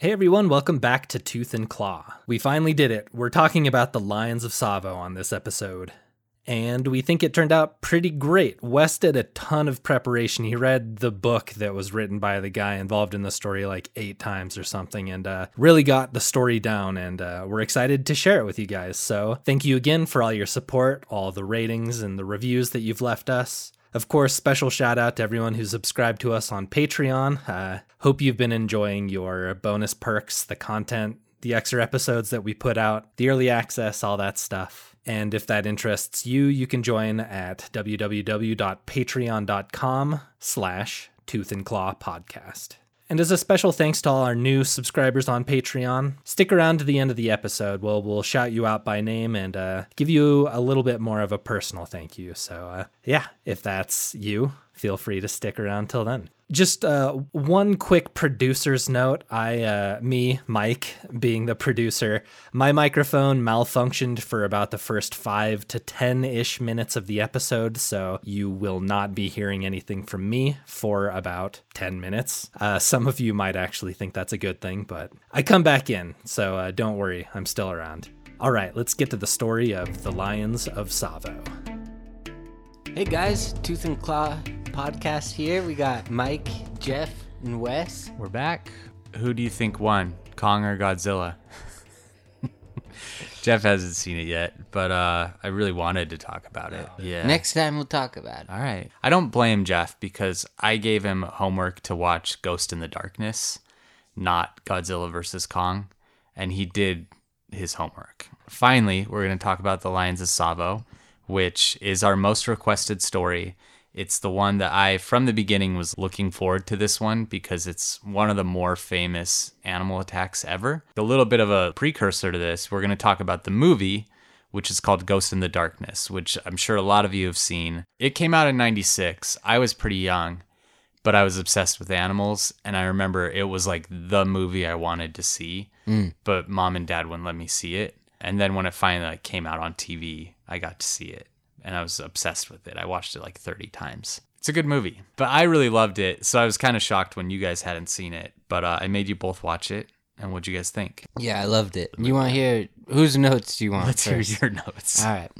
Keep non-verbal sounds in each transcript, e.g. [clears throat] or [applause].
Hey everyone, welcome back to Tooth and Claw. We finally did it. We're talking about the Lions of Tsavo on this episode. And we think it turned out pretty great. Wes did a ton of preparation. He read the book that was written by the guy involved in the story like eight times or something and uh, really got the story down. And uh, we're excited to share it with you guys. So thank you again for all your support, all the ratings and the reviews that you've left us. Of course, special shout out to everyone who's subscribed to us on Patreon. Uh, hope you've been enjoying your bonus perks, the content, the extra episodes that we put out, the early access, all that stuff. And if that interests you, you can join at www.patreon.com slash tooth and claw podcast. And as a special thanks to all our new subscribers on Patreon, stick around to the end of the episode. We'll, we'll shout you out by name and uh, give you a little bit more of a personal thank you. So, uh, yeah, if that's you, feel free to stick around till then just uh, one quick producer's note. I, uh, me, Mike, being the producer, my microphone malfunctioned for about the first five to 10 ish minutes of the episode. So you will not be hearing anything from me for about 10 minutes. Uh, some of you might actually think that's a good thing, but I come back in. So uh, don't worry, I'm still around. All right, let's get to the story of the Lions of Tsavo. Hey guys, Tooth and Claw podcast here. We got Mike, Jeff, and Wes. We're back. Who do you think won, Kong or Godzilla? [laughs] Jeff hasn't seen it yet, but uh, I really wanted to talk about it. Yeah. Next time we'll talk about it. All right. I don't blame Jeff because I gave him homework to watch Ghost in the Darkness, not Godzilla versus Kong, and he did his homework. Finally, we're going to talk about The Lions of Tsavo which is our most requested story. It's the one that I, from the beginning, was looking forward to this one because it's one of the more famous animal attacks ever. A little bit of a precursor to this, we're going to talk about the movie, which is called Ghost in the Darkness, which I'm sure a lot of you have seen. It came out in 96. I was pretty young, but I was obsessed with animals. And I remember it was like the movie I wanted to see, mm. but mom and dad wouldn't let me see it. And then when it finally came out on TV, I got to see it and I was obsessed with it. I watched it like 30 times. It's a good movie, but I really loved it. So I was kind of shocked when you guys hadn't seen it, but uh, I made you both watch it. And what'd you guys think? Yeah, I loved it. You want to hear whose notes do you want? Let's first? hear your notes. All right.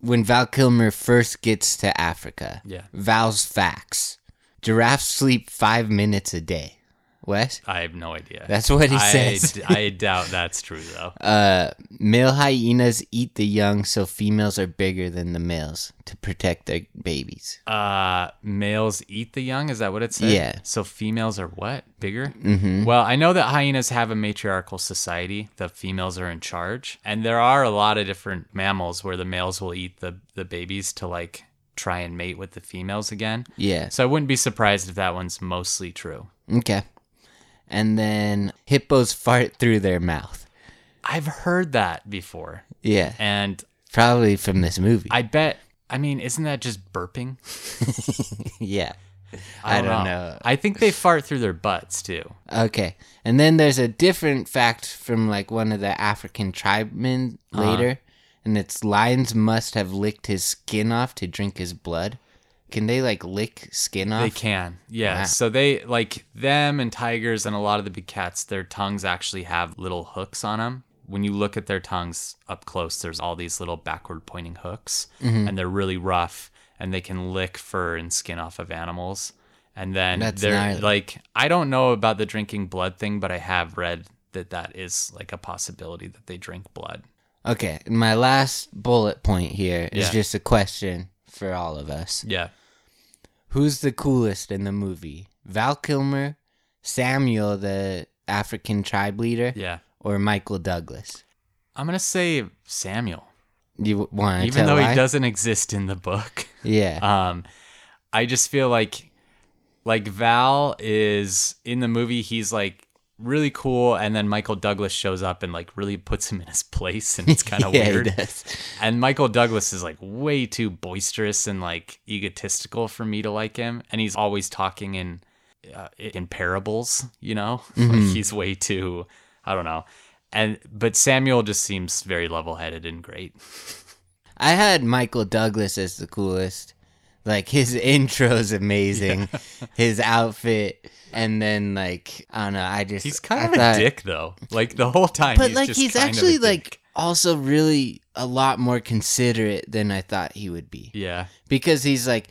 When Val Kilmer first gets to Africa, yeah. Val's facts: giraffes sleep five minutes a day. Wes? I have no idea. That's what he I, says. I doubt that's true though. [laughs] Uh, male hyenas eat the young, so females are bigger than the males to protect their babies. Uh, males eat the young. Is that what it says? Yeah. So females are what? Bigger? Mm-hmm. Well, I know that hyenas have a matriarchal society. The females are in charge, and there are a lot of different mammals where the males will eat the the babies to like try and mate with the females again. Yeah. So I wouldn't be surprised if that one's mostly true. Okay and then hippos fart through their mouth. I've heard that before. Yeah. And probably from this movie. I bet I mean, isn't that just burping? [laughs] yeah. I don't, I don't know. know. I think they fart through their butts too. Okay. And then there's a different fact from like one of the African tribemen uh-huh. later, and it's lions must have licked his skin off to drink his blood. Can they like lick skin off? They can. Yeah. Wow. So they like them and tigers and a lot of the big cats, their tongues actually have little hooks on them. When you look at their tongues up close, there's all these little backward pointing hooks mm-hmm. and they're really rough and they can lick fur and skin off of animals. And then That's they're gnarly. like I don't know about the drinking blood thing, but I have read that that is like a possibility that they drink blood. Okay, my last bullet point here is yeah. just a question for all of us. Yeah. Who's the coolest in the movie? Val Kilmer, Samuel, the African tribe leader, yeah, or Michael Douglas? I'm gonna say Samuel. You want even though why? he doesn't exist in the book. [laughs] Yeah. Um, I just feel like like Val is in the movie. He's like really cool. And then michael douglas shows up and like really puts him in his place and it's [laughs] kind of yeah, weird. and michael douglas is like way too boisterous and like egotistical for me to like him. And he's always talking in uh, in parables you know? [laughs] Mm-hmm. like he's way too i don't know. And but samuel just seems very level-headed and great. [laughs] I had michael douglas as the coolest Like his [laughs] intro's amazing, his outfit, and then like I don't know. I just He's kind I of a dick though. Like the whole time. but he's like he's actually like also really a lot more considerate than I thought he would be Yeah. because he's like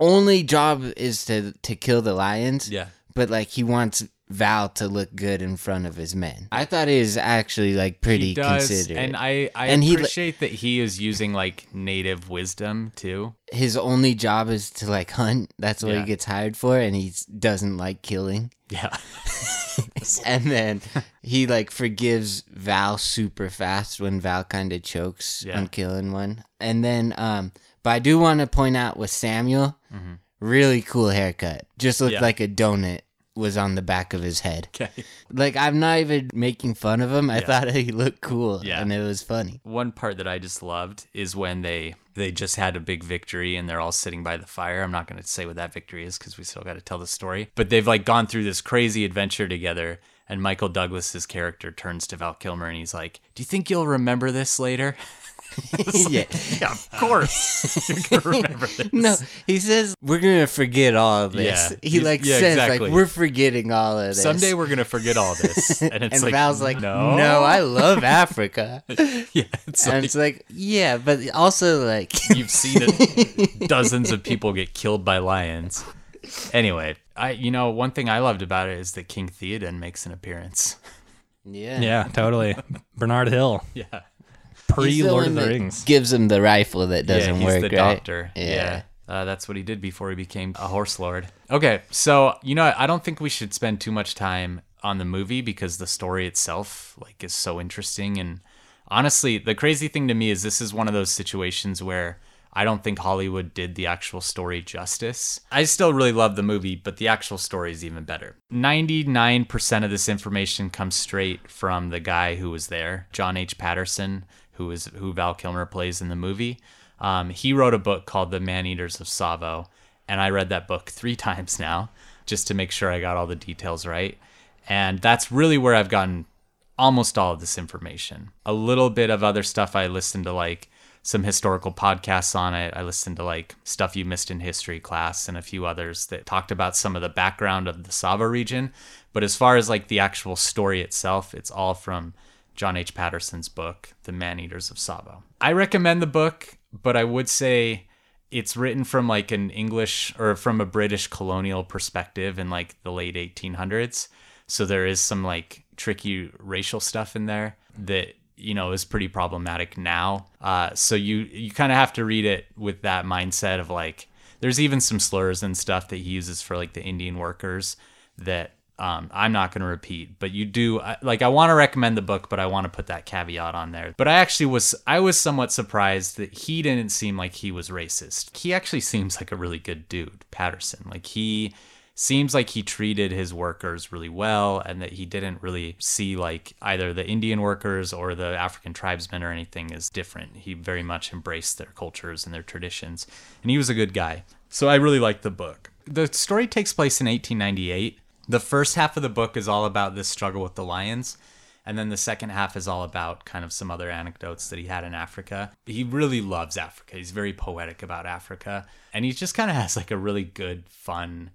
only job is to to kill the lions. Yeah. but like he wants Val to look good in front of his men. I thought he was actually like pretty he does, considerate. and I I And he- appreciate that he is using like native wisdom too. his only job is to like hunt. That's what Yeah. he gets hired for, and he doesn't like killing. Yeah. [laughs] [laughs] And then he like forgives Val super fast when Val kind of chokes Yeah. on killing one. And then, um, but I do want to point out with Samuel, Mm-hmm. really cool haircut. Just looked Yeah. like a donut was on the back of his head. [laughs] Okay. Like I'm not even making fun of him. I Yeah. thought he looked cool, Yeah. and it was funny. One part that I just loved is when they they just had a big victory and they're all sitting by the fire. I'm not going to say what that victory is because we still got to tell the story. But they've like gone through this crazy adventure together. And Michael Douglas's character turns to Val Kilmer and he's like, "Do you think you'll remember this later?" [laughs] [laughs] yeah. yeah, of course. You're gonna [laughs] remember this. No, he says we're gonna forget all of this. Yeah. He He's- like yeah, says exactly. like we're forgetting all of this. Someday we're gonna forget all this, [laughs] and it's and like Val's like, no, no, I love Africa. yeah, it's and like it's like, yeah, but also like, you've seen it. Dozens of people get killed by lions. Anyway, I you know one thing I loved about it is that King Theoden makes an appearance. yeah, Yeah, totally. Bernard Hill, Yeah, pre He's the Lord one of the Rings. Gives him the rifle that doesn't yeah, he's work, the right? doctor. Yeah. Yeah. Uh, that's what he did before he became a horse lord. Okay, so you know, I don't think we should spend too much time on the movie because the story itself, like, is so interesting. And honestly, the crazy thing to me is this is one of those situations where I don't think Hollywood did the actual story justice. I still really love the movie, but the actual story is even better. 99% of this information comes straight from the guy who was there, John H. Patterson, who is who Val Kilmer plays in the movie. Um, he wrote a book called The Man Eaters of Tsavo, and I read that book three [laughs] times now just to make sure I got all the details right. And that's really where I've gotten almost all of this information. A little bit of other stuff I listened to, like some historical podcasts on it. I listened to like stuff you missed in history class and a few others that talked about some of the background of the Tsavo region. But as far as like the actual story itself, it's all from John H. Patterson's book, The Man Eaters of Tsavo. I recommend the book, but I would say it's written from like an English or from a British colonial perspective in like the late 1800s. So there is some like tricky racial stuff in there that you know is pretty problematic now. Uh, so you you kind of have to read it with that mindset of like there's even some slurs and stuff that he uses for like the Indian workers that um, I'm not going to repeat, but you do I- like. I want to recommend the book, but I want to put that caveat on there. But I actually was I was somewhat surprised that he didn't seem like he was racist. He actually [laughs] seems like a really good dude, Patterson. Like he seems like he treated his workers really well, and that he didn't really see like either the Indian workers or the African tribesmen or anything as different. He very much embraced their cultures and their traditions, and he was a good guy. So I really liked the book. The story takes place in 1898. The first half of the book is all about this struggle with the lions. And then the second half is all about kind of some other anecdotes that he had in Africa. He really loves Africa. He's very poetic about Africa. And he just kind of has like a really good, fun,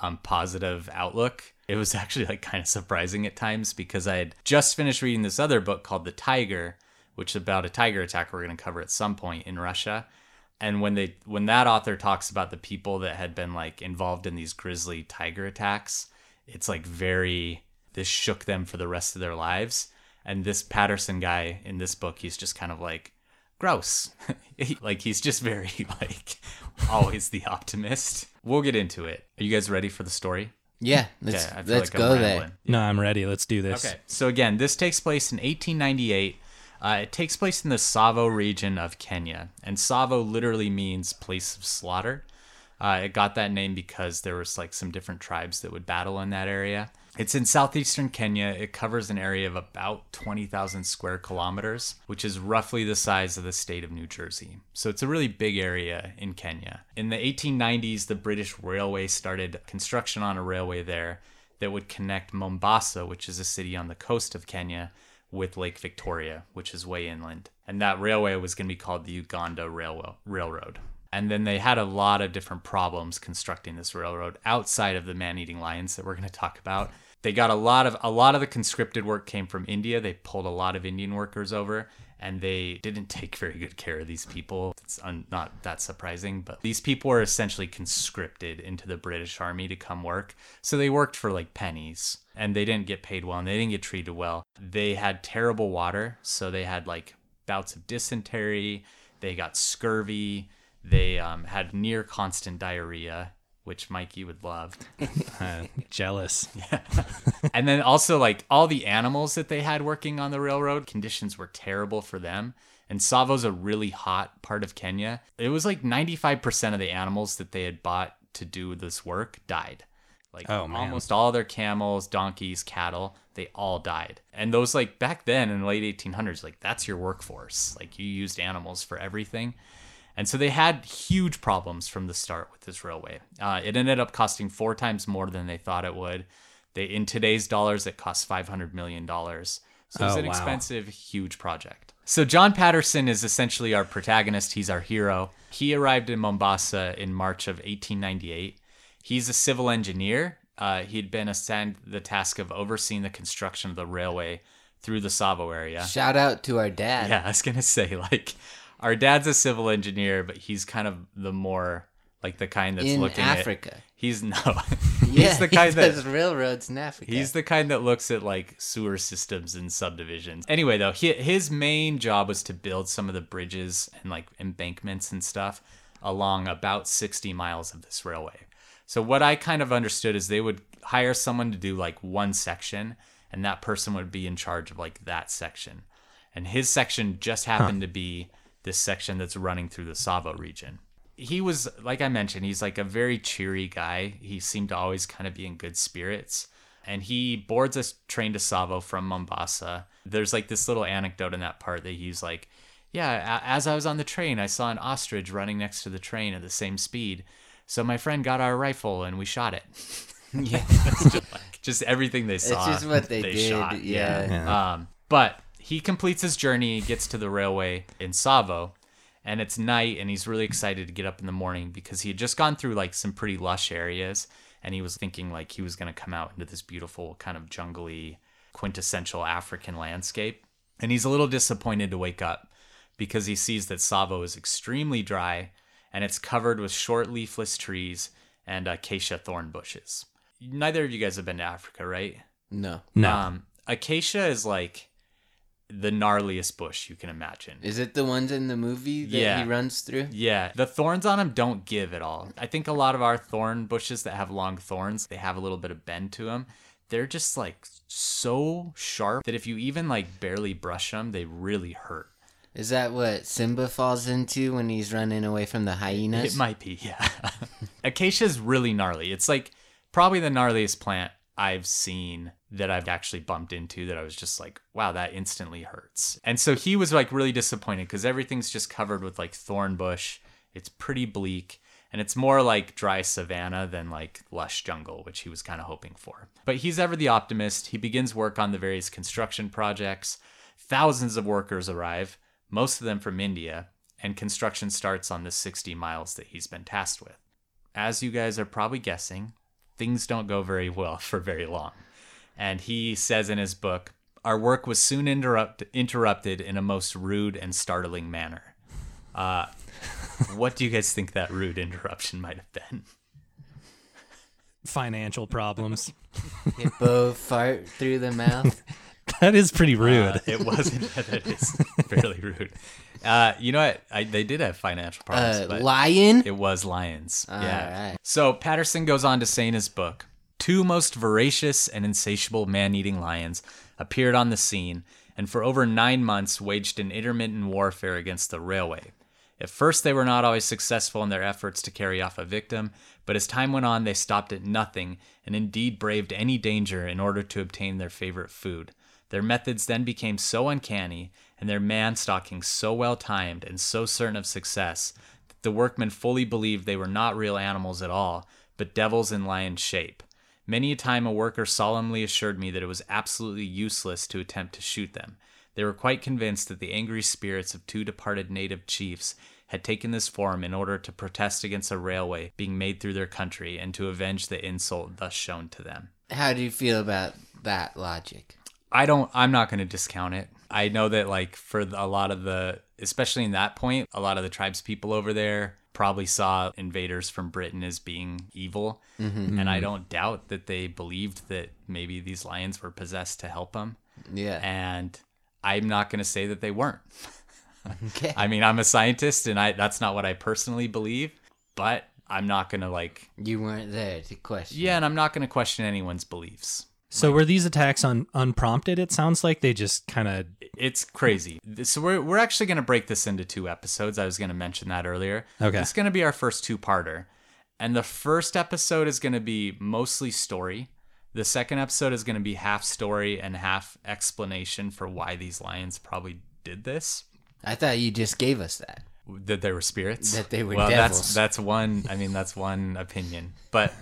um, positive outlook. It was [laughs] actually like kind of surprising at times because I had just finished reading this other book called The Tiger, which is about a tiger attack we're going to cover at some point in Russia and when they when that author talks about the people that had been like involved in these grisly tiger attacks it's like very this shook them for the rest of their lives and this patterson guy in this book he's just kind of like gross [laughs] like he's just very [laughs] like always the optimist we'll get into it are you guys ready for the story Yeah, let's Okay, I feel let's like I'm go there. No, I'm ready. Let's do this. Okay, so again, this takes place in 1898. Uh, it takes place in the Tsavo region of Kenya, and Tsavo literally means place of slaughter. Uh, it got that name because there was like some different tribes that would battle in that area. It's in southeastern Kenya. It covers an area of about 20,000 square kilometers, which is roughly the size of the state of New Jersey. So it's a really big area in Kenya. In the 1890s, the British Railway started construction on a railway there that would connect Mombasa, which is a city on the coast of Kenya, with Lake Victoria, which is way inland. And that railway was going to be called the Uganda Railroad. And then they had a lot of different problems constructing this railroad outside of the man-eating lions that we're going to talk about. They got a lot of a lot of the conscripted work came from India. They pulled a lot of Indian workers over and they didn't take very good care of these people. It's un, not that surprising, but these people were essentially conscripted into the British army to come work. So they worked for like pennies and they didn't get paid well and they didn't get treated well. They had terrible water, so they had like bouts of dysentery, they got scurvy, they um, had near constant diarrhea, which Mikey would love. Uh, [laughs] [laughs] jealous. and then also like all the animals that they had working on the railroad, conditions were terrible for them. And Tsavo's a really hot part of Kenya. It was like 95% of the animals that they had bought to do this work died. Like Oh, almost all their camels, donkeys, cattle, they all died. And those like back then in the late 1800s, like that's your workforce. Like you used animals for everything. And so they had huge problems from the start with this railway. Uh, it ended up costing four times more than they thought it would. They in today's dollars, it cost five hundred million dollars. So it's Oh, an wow. expensive, huge project. So John Patterson is essentially our protagonist. He's our hero. He arrived in Mombasa in March of 1898. He's a civil engineer. Uh, he'd been assigned the task of overseeing the construction of the railway through the Tsavo area. Shout out to our dad. Yeah, I was gonna say like our dad's a civil engineer, but he's kind of the more like the kind that's in looking Africa. at. He's no, [laughs] yeah, he's the kind he that does railroads in Africa. He's the kind that looks at like sewer systems and subdivisions. Anyway, though, he, his main job was to build some of the bridges and like embankments and stuff along about 60 miles of this railway. So, what I kind of understood is they would hire someone to do like one section, and that person would be in charge of like that section. And his section just happened to be this section that's running through the Tsavo region he was like I mentioned, he's like a very cheery guy. He seemed to always kind of be in good spirits. And he boards a train to Tsavo from Mombasa. There's like this little anecdote in that part that he's like, Yeah, as I was on the train, I saw an ostrich running next to the train at the same speed. So my friend got our rifle and we shot it. [laughs] yeah. [laughs] Just, like, just everything they saw. It's just what they did, shot. yeah. Yeah. Um, but he completes his journey, gets to the railway in Tsavo, and it's night, and he's really excited to get up in the morning because he had just gone through like some pretty lush areas, and he was thinking like he was going to come out into this beautiful kind of jungly, quintessential African landscape. And he's a little disappointed to wake up because he sees that Tsavo is extremely dry and it's covered with short leafless trees and acacia thorn bushes. Neither of you guys have been to Africa, right? No. No. Um, acacia is like the gnarliest bush you can imagine. Is it the ones in the movie that Yeah. he runs through? Yeah, the thorns on them don't give at all. I think a lot of our thorn bushes that have long thorns, they have a little bit of bend to them. They're just like so sharp that if you even like barely brush them, they really hurt. Is that what Simba falls into when he's running away from the hyenas? It might be, yeah. [laughs] Acacia is really gnarly. It's like probably the gnarliest plant I've seen that I've actually bumped into that I was just like, wow, that instantly hurts. And so he was like really disappointed because everything's just covered with like thorn bush. It's pretty bleak and it's more like dry savanna than like lush jungle, which he was kind of hoping for. But he's ever the optimist. He begins work on the various construction projects. Thousands of workers arrive, most of them from India, and construction starts on the 60 miles that he's been tasked with. As you guys are probably guessing, things don't go very well for very long. And he says in his book, Our work was soon interrupt- interrupted in a most rude and startling manner. Uh, [laughs] what do you guys think that rude interruption might have been? Financial problems. [laughs] Hippo fart through the mouth. [laughs] [laughs] that is pretty rude. Uh, it wasn't [laughs] that it is fairly rude. Uh, you know what? I, they did have financial problems. Uh, lion? It was lions. yeah. Alright. So Patterson goes on to say in his book two most voracious and insatiable man eating lions appeared on the scene and for over nine months waged an intermittent warfare against the railway. At first, they were not always successful in their efforts to carry off a victim, but as time went on, they stopped at nothing and indeed braved any danger in order to obtain their favorite food. Their methods then became so uncanny and their man stalking so well timed and so certain of success that the workmen fully believed they were not real animals at all, but devils in lion shape. Many a time a worker solemnly assured me that it was absolutely useless to attempt to shoot them. They were quite convinced that the angry spirits of two departed native chiefs had taken this form in order to protest against a railway being made through their country and to avenge the insult thus shown to them. How do you feel about that logic? I don't I'm not going to discount it. I know that like for a lot of the especially in that point, a lot of the tribes people over there probably saw invaders from Britain as being evil. Mm-hmm. And I mm-hmm. don't doubt that they believed that maybe these lions were possessed to help them. Yeah. And I'm not going to say that they weren't. [laughs] okay. I mean, I'm a scientist and I that's not what I personally believe, but I'm not going to like you weren't there to question. yeah, and I'm not going to question anyone's beliefs. So were these attacks un- unprompted? It sounds like they just kind of. It's crazy. So we're we're actually going to break this into two episodes. I was going to mention that earlier. Okay. It's going to be our first two-parter. And the first episode is going to be mostly story. The second episode is going to be half story and half explanation for why these lions probably did this. I thought you just gave us that. That they were spirits. That they were well, devils. that's that's one. I mean, that's one opinion. But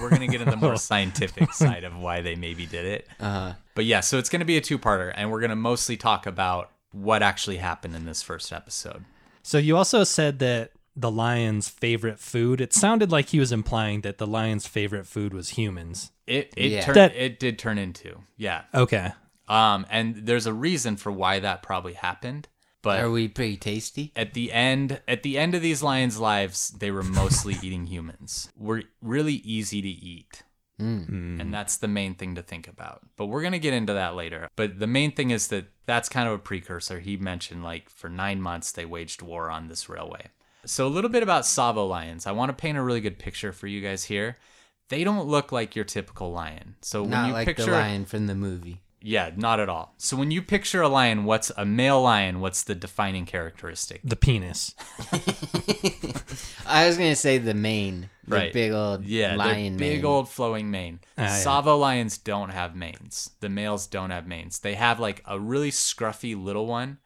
we're gonna get into the more [laughs] scientific side of why they maybe did it. Uh, But yeah, so it's gonna be a two-parter, and we're gonna mostly talk about what actually happened in this first episode. So you also said that the lion's favorite food. It sounded like he was implying that the lion's favorite food was humans. It it Yeah. turned That- it did turn into yeah. Okay. Um, and there's a reason for why that probably happened. But are we pretty tasty? at the end at the end of these lions' lives, they were mostly [laughs] eating humans. We're really easy to eat. Hmm. Mm. And that's the main thing to think about. But we're going to get into that later. But the main thing is that that's kind of a precursor. He mentioned like for 9 months they waged war on this railway. So a little bit about Tsavo lions. I want to paint a really good picture for you guys here. They don't look like your typical lion. So when Not you like picture the lion from the movie. Yeah, not at all. So when you picture a lion, what's a male lion? What's the defining characteristic? The penis. [laughs] I was gonna say the mane, the Right. big old Yeah, lion the big mane. old flowing mane. Ah, yeah. Tsavo lions don't have manes. The males don't have manes. They have like a really scruffy little one,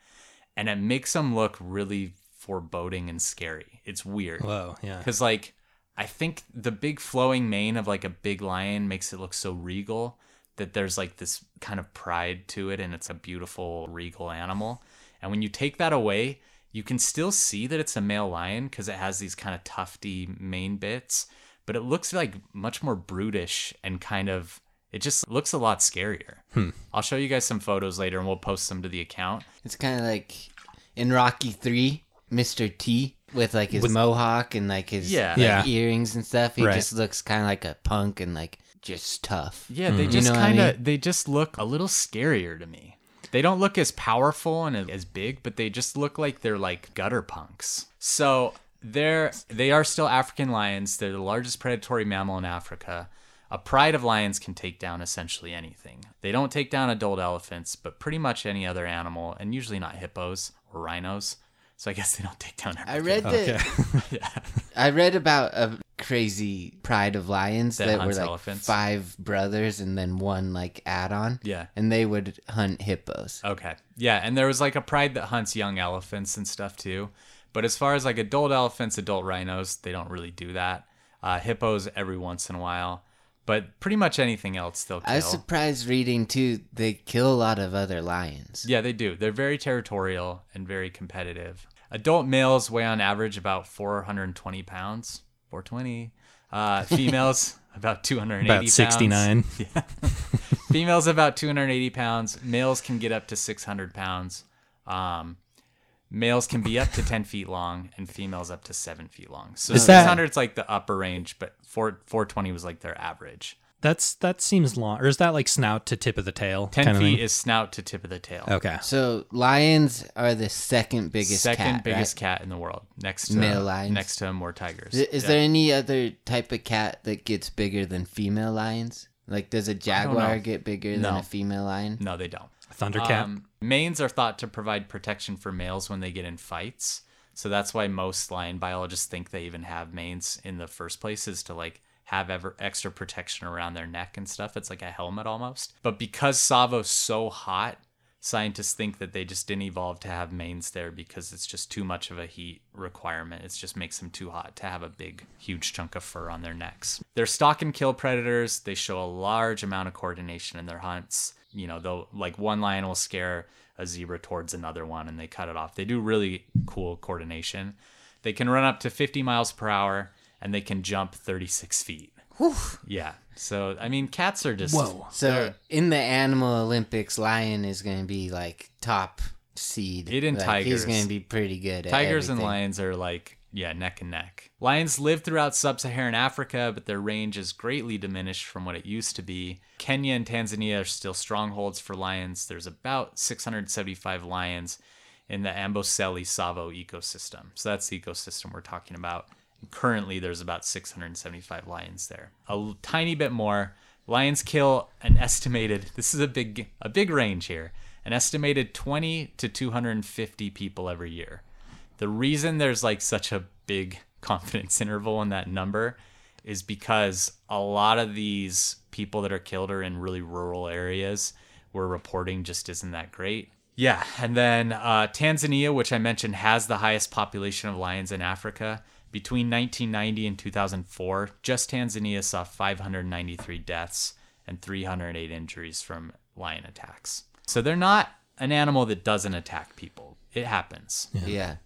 and it makes them look really foreboding and scary. It's weird. Whoa. Yeah. Because, like, I think the big flowing mane of like a big lion makes it look so regal that there's like this kind of pride to it and it's a beautiful, regal animal. And when you take that away, you can still see that it's a male lion because it has these kind of tufty mane bits, but it looks like much more brutish and kind of. It just looks a lot scarier. Hmm. I'll show you guys some photos later and we'll post them to the account. It's kind of like in Rocky Three, Mr. T with like his mohawk and like his Yeah. like, Yeah. earrings and stuff. He Right. just looks kind of like a punk and like just tough. Yeah, they mm. just know kind of mean? they just look a little scarier to me. They don't look as powerful and as big, but they just look like they're like gutter punks. So they're they are still African lions. They're the largest predatory mammal in Africa. A pride of lions can take down essentially anything. They don't take down adult elephants, but pretty much any other animal, and usually not hippos or rhinos. So I guess they don't take down everything. I read that. [laughs] I read about a crazy pride of lions That that, were like elephants. five brothers and then one like add-on. Yeah. and they would hunt hippos. Okay. Yeah, and there was like a pride that hunts young elephants and stuff too. But as far as like adult elephants, adult rhinos, they don't really do that. Uh, hippos every once in a while, but pretty much anything else they'll kill. I was surprised reading too. They kill a lot of other lions. Yeah, they do. They're very territorial and very competitive. Adult males weigh on average about 420 pounds. 420. Uh, [laughs] females about 280 About pounds. 69. [laughs] Females about 280 pounds. Males can get up to 600 pounds. Um, males can be up to 10 feet long, and females up to 7 feet long. So Is that- 600 is like the upper range, but 4, 420 was like their average. That's that seems long. Or is that like snout to tip of the tail? 10 kind feet thing? is snout to tip of the tail. Okay. So lions are the second biggest Second cat, biggest right? cat in the world, next to Male lions. next to more tigers. Is, is Yeah. there any other type of cat that gets bigger than female lions? Like, does a jaguar get bigger than a female lion? No, they don't. Thundercat. Um, manes are thought to provide protection for males when they get in fights. So that's why most lion biologists think they even have manes in the first place is to like have ever extra protection around their neck and stuff. It's like a helmet almost. But because Tsavo's so hot, scientists think that they just didn't evolve to have manes there because it's just too much of a heat requirement. It just makes them too hot to have a big, huge chunk of fur on their necks. They're stalk and kill predators. They show a large amount of coordination in their hunts. you know, they'll like one lion will scare a zebra towards another one and they cut it off. They do really cool coordination. They can run up to 50 miles per hour and they can jump 36 feet. Yeah. So, I mean, cats are just. Whoa. So in the animal Olympics, lion is going to be like top seed. It and like, He's tigers. going to be pretty good. At Tigers and lions are like, yeah, neck and neck. Lions live throughout sub Saharan Africa, but their range is greatly diminished from what it used to be. Kenya and Tanzania are still strongholds for lions. There's about 675 lions in the Amboseli Tsavo ecosystem. So that's the ecosystem we're talking about. Currently, there's about 675 lions there. A tiny bit more. Lions kill an estimated. [laughs] This is a big a big range here. An estimated 20 to 250 people every year. The reason there's like such a big [laughs] confidence interval in that number is because a lot of these people that are killed are in really rural areas where reporting just isn't that great. Yeah, and then uh, Tanzania, which I mentioned, has the highest population of lions in Africa. Between 1990 and 2004, just Tanzania saw 593 deaths and 308 injuries from lion attacks. So they're not an animal that doesn't attack people. It happens. Yeah.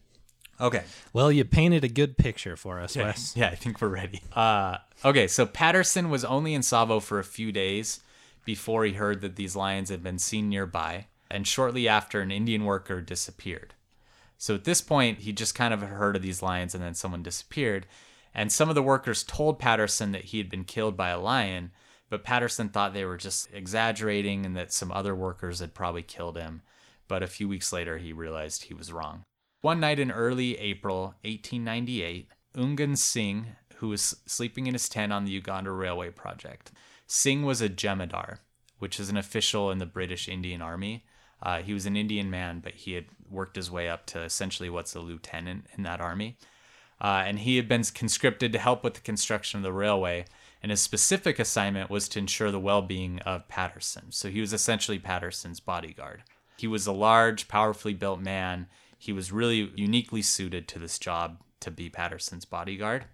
Okay. Well, you painted a good picture for us, Wes. [laughs] Yeah, I think we're ready. Uh, okay, so Patterson was only in Tsavo for a few days before he heard that these lions had been seen nearby, and shortly after, an Indian worker disappeared. So at this point, he just kind of heard of these lions, and then someone disappeared. And some of the workers told Patterson that he had been killed by a lion, but Patterson thought they were just exaggerating and that some other workers had probably killed him. But a few weeks later, he realized he was wrong. One night in early April 1898, Ungan Singh, who was sleeping in his tent on the Uganda Railway project, Singh was a jemadar, which is an official in the British Indian Army. Uh, he was an Indian man, but he had worked his way up to essentially what's a lieutenant in that army. Uh, and he had been conscripted to help with the construction of the railway. And his specific assignment was to ensure the well being of Patterson. So he was essentially Patterson's bodyguard. He was a large, powerfully built man. He was really uniquely suited to this job to be Patterson's bodyguard.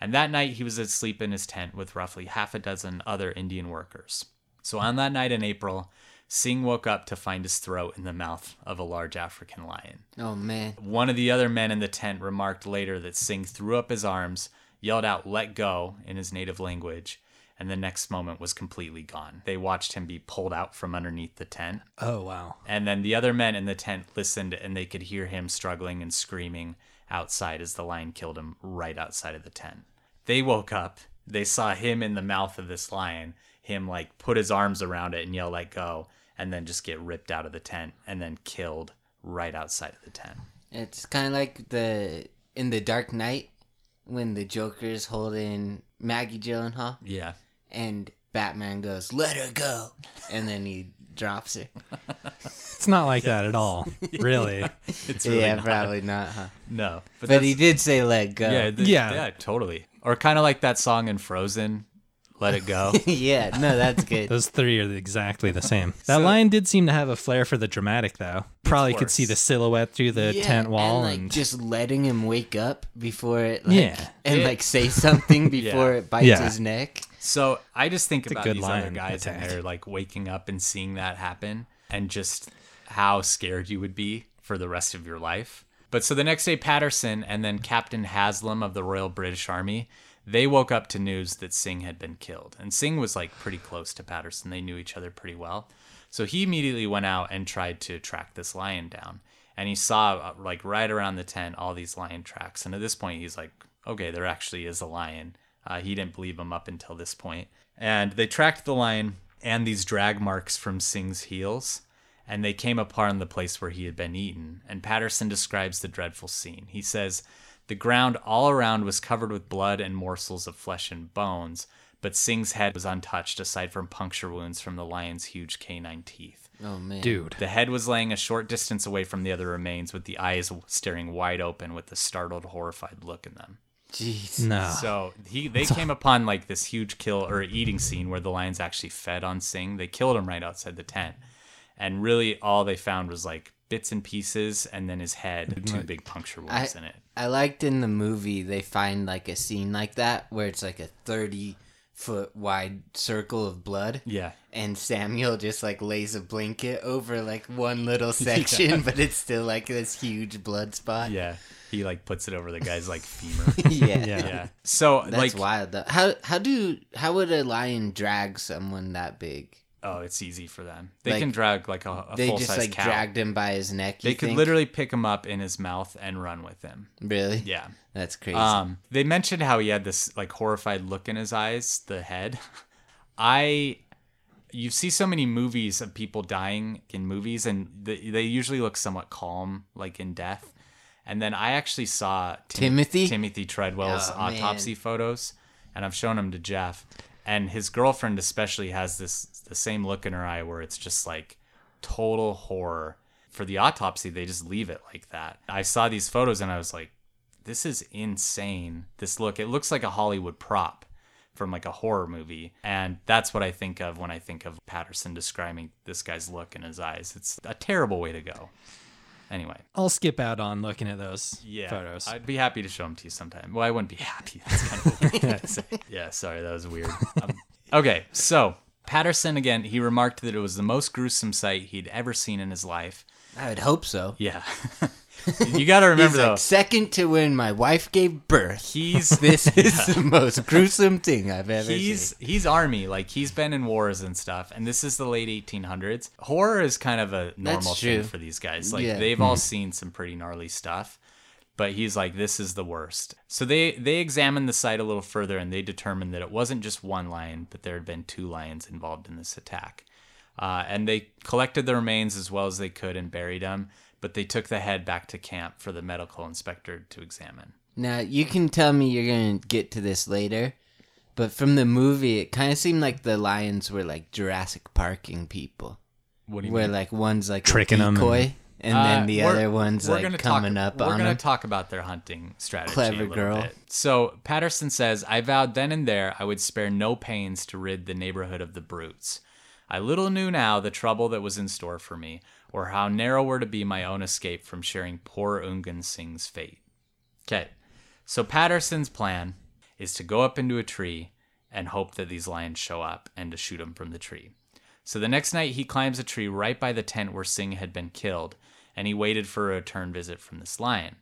And that night, he was asleep in his tent with roughly half a dozen other Indian workers. So on that night in April, Singh woke up to find his throat in the mouth of a large African lion. Oh man. One of the other men in the tent remarked later that Singh threw up his arms, yelled out, let go, in his native language, and the next moment was completely gone. They watched him be pulled out from underneath the tent. Oh, wow. And then the other men in the tent listened and they could hear him struggling and screaming outside as the lion killed him right outside of the tent. They woke up. They saw him in the mouth of this lion, him like put his arms around it and yell, let go, and then just get ripped out of the tent and then killed right outside of the tent. It's kind of like the in the Dark Knight when the Joker's holding Maggie Gyllenhaal Yeah. and Batman goes, "Let her go," and then he drops her. It's not like that at all. [laughs] Really. It's really yeah, not. probably not, huh? No. But, that's- he did say, "Let go." Yeah, th- Yeah. yeah, totally. Or kind of like that song in Frozen, "Let It Go." [laughs] yeah. No, that's good. Those three are exactly the same. [laughs] That lion did seem to have a flair for the dramatic, though. Probably could see the silhouette through the Yeah, tent wall and, like, and, just letting him wake up before it, like, Yeah. and It- like say something [laughs] before Yeah. it bites Yeah. his neck. so I just think a about good these other lion guys and attack. they're like waking up and seeing that happen, and just how scared you would be for the rest of your life. But so the next day, Patterson and then Captain Haslam of the Royal British Army, they woke up to news that Singh had been killed, and Singh was like pretty close to Patterson. They knew each other pretty well, so he immediately went out and tried to track this lion down. And he saw uh, like right around the tent all these lion tracks, and at this point he's like, okay, there actually is a lion. Uh, he didn't believe him up until this point. And they tracked the lion and these drag marks from Singh's heels, and they came upon the place where he had been eaten. And Patterson describes the dreadful scene. He says, The ground all around was covered with blood and morsels of flesh and bones, but Singh's head was untouched aside from puncture wounds from the lion's huge canine teeth. Oh man, dude. The head was laying a short distance away from the other remains, with the eyes staring wide open with a startled, horrified look in them. jeez. No. So he they came upon like this huge kill or eating scene where the lions actually fed on Singh. They killed him right outside the tent, and really all they found was like bits and pieces, and then his head two big puncture I, wounds in it. I liked in the movie they find like a scene like that where it's like a 30 foot wide circle of blood. Yeah. And Samuel just like lays a blanket over like one little [laughs] section, but it's still like this huge blood spot. Yeah. He like puts it over the guy's like [laughs] femur. yeah. Yeah. yeah. So That's like wild though. How how do how would a lion drag someone that big? Oh, it's easy for them. They Like, can drag like a, a They full just size like cow. dragged him by his neck. you they could think? literally pick him up in his mouth and run with him. really. Yeah. That's crazy. Um, they mentioned how he had this like horrified look in his eyes, the head. [laughs] I, you see so many movies of people dying in movies, and they, they usually look somewhat calm, like in death. And then I actually saw Tim- Timothy? Timothy Treadwell's Oh, autopsy photos, and I've shown them to Jeff. And his girlfriend especially has this the same look in her eye where it's just like total horror. For the autopsy, they just leave it like that. I saw these photos and I was like, this is insane. This look, it looks like a Hollywood prop from like a horror movie. And that's what I think of when I think of Patterson describing this guy's look in his eyes. It's a terrible way to go. Anyway, I'll skip out on looking at those yeah, photos. I'd be happy to show them to you sometime. Well, I wouldn't be [laughs] happy. That's kind of weird to [laughs] say. Yeah, sorry, that was weird. Um, okay, so Patterson again, he remarked that it was the most gruesome sight he'd ever seen in his life. I would hope so. Yeah, [laughs] you got to [laughs] remember though. like second to when my wife gave birth. He's [laughs] This is the most gruesome thing I've ever he's seen. he's army like he's been in wars and stuff and this is the late 1800s horror is kind of a normal thing true. for these guys like Yeah. they've all mm-hmm. seen some pretty gnarly stuff but he's like this is the worst. So they they examined the site a little further and they determined that it wasn't just one lion but there had been two lions involved in this attack. Uh, and they collected the remains as well as they could and buried them but they took the head back to camp for the medical inspector to examine. Now you can tell me you're gonna get to this later, but from the movie, it kind of seemed like the lions were like Jurassic Parking people, what do you where mean? like one's like Tricking a 'em decoy, and, Uh, then the other one's like gonna coming talk, up We're on gonna them. talk about their hunting strategy. Clever a little girl. Bit. So Patterson says, "I vowed then and there I would spare no pains to rid the neighborhood of the brutes. I little knew now the trouble that was in store for me, or how narrow were to be my own escape from sharing poor Ungan Singh's fate." Okay, so Patterson's plan is to go up into a tree and hope that these lions show up and to shoot them from the tree. So the next night, he climbs a tree right by the tent where Singh had been killed, and he waited for a return visit from this lion.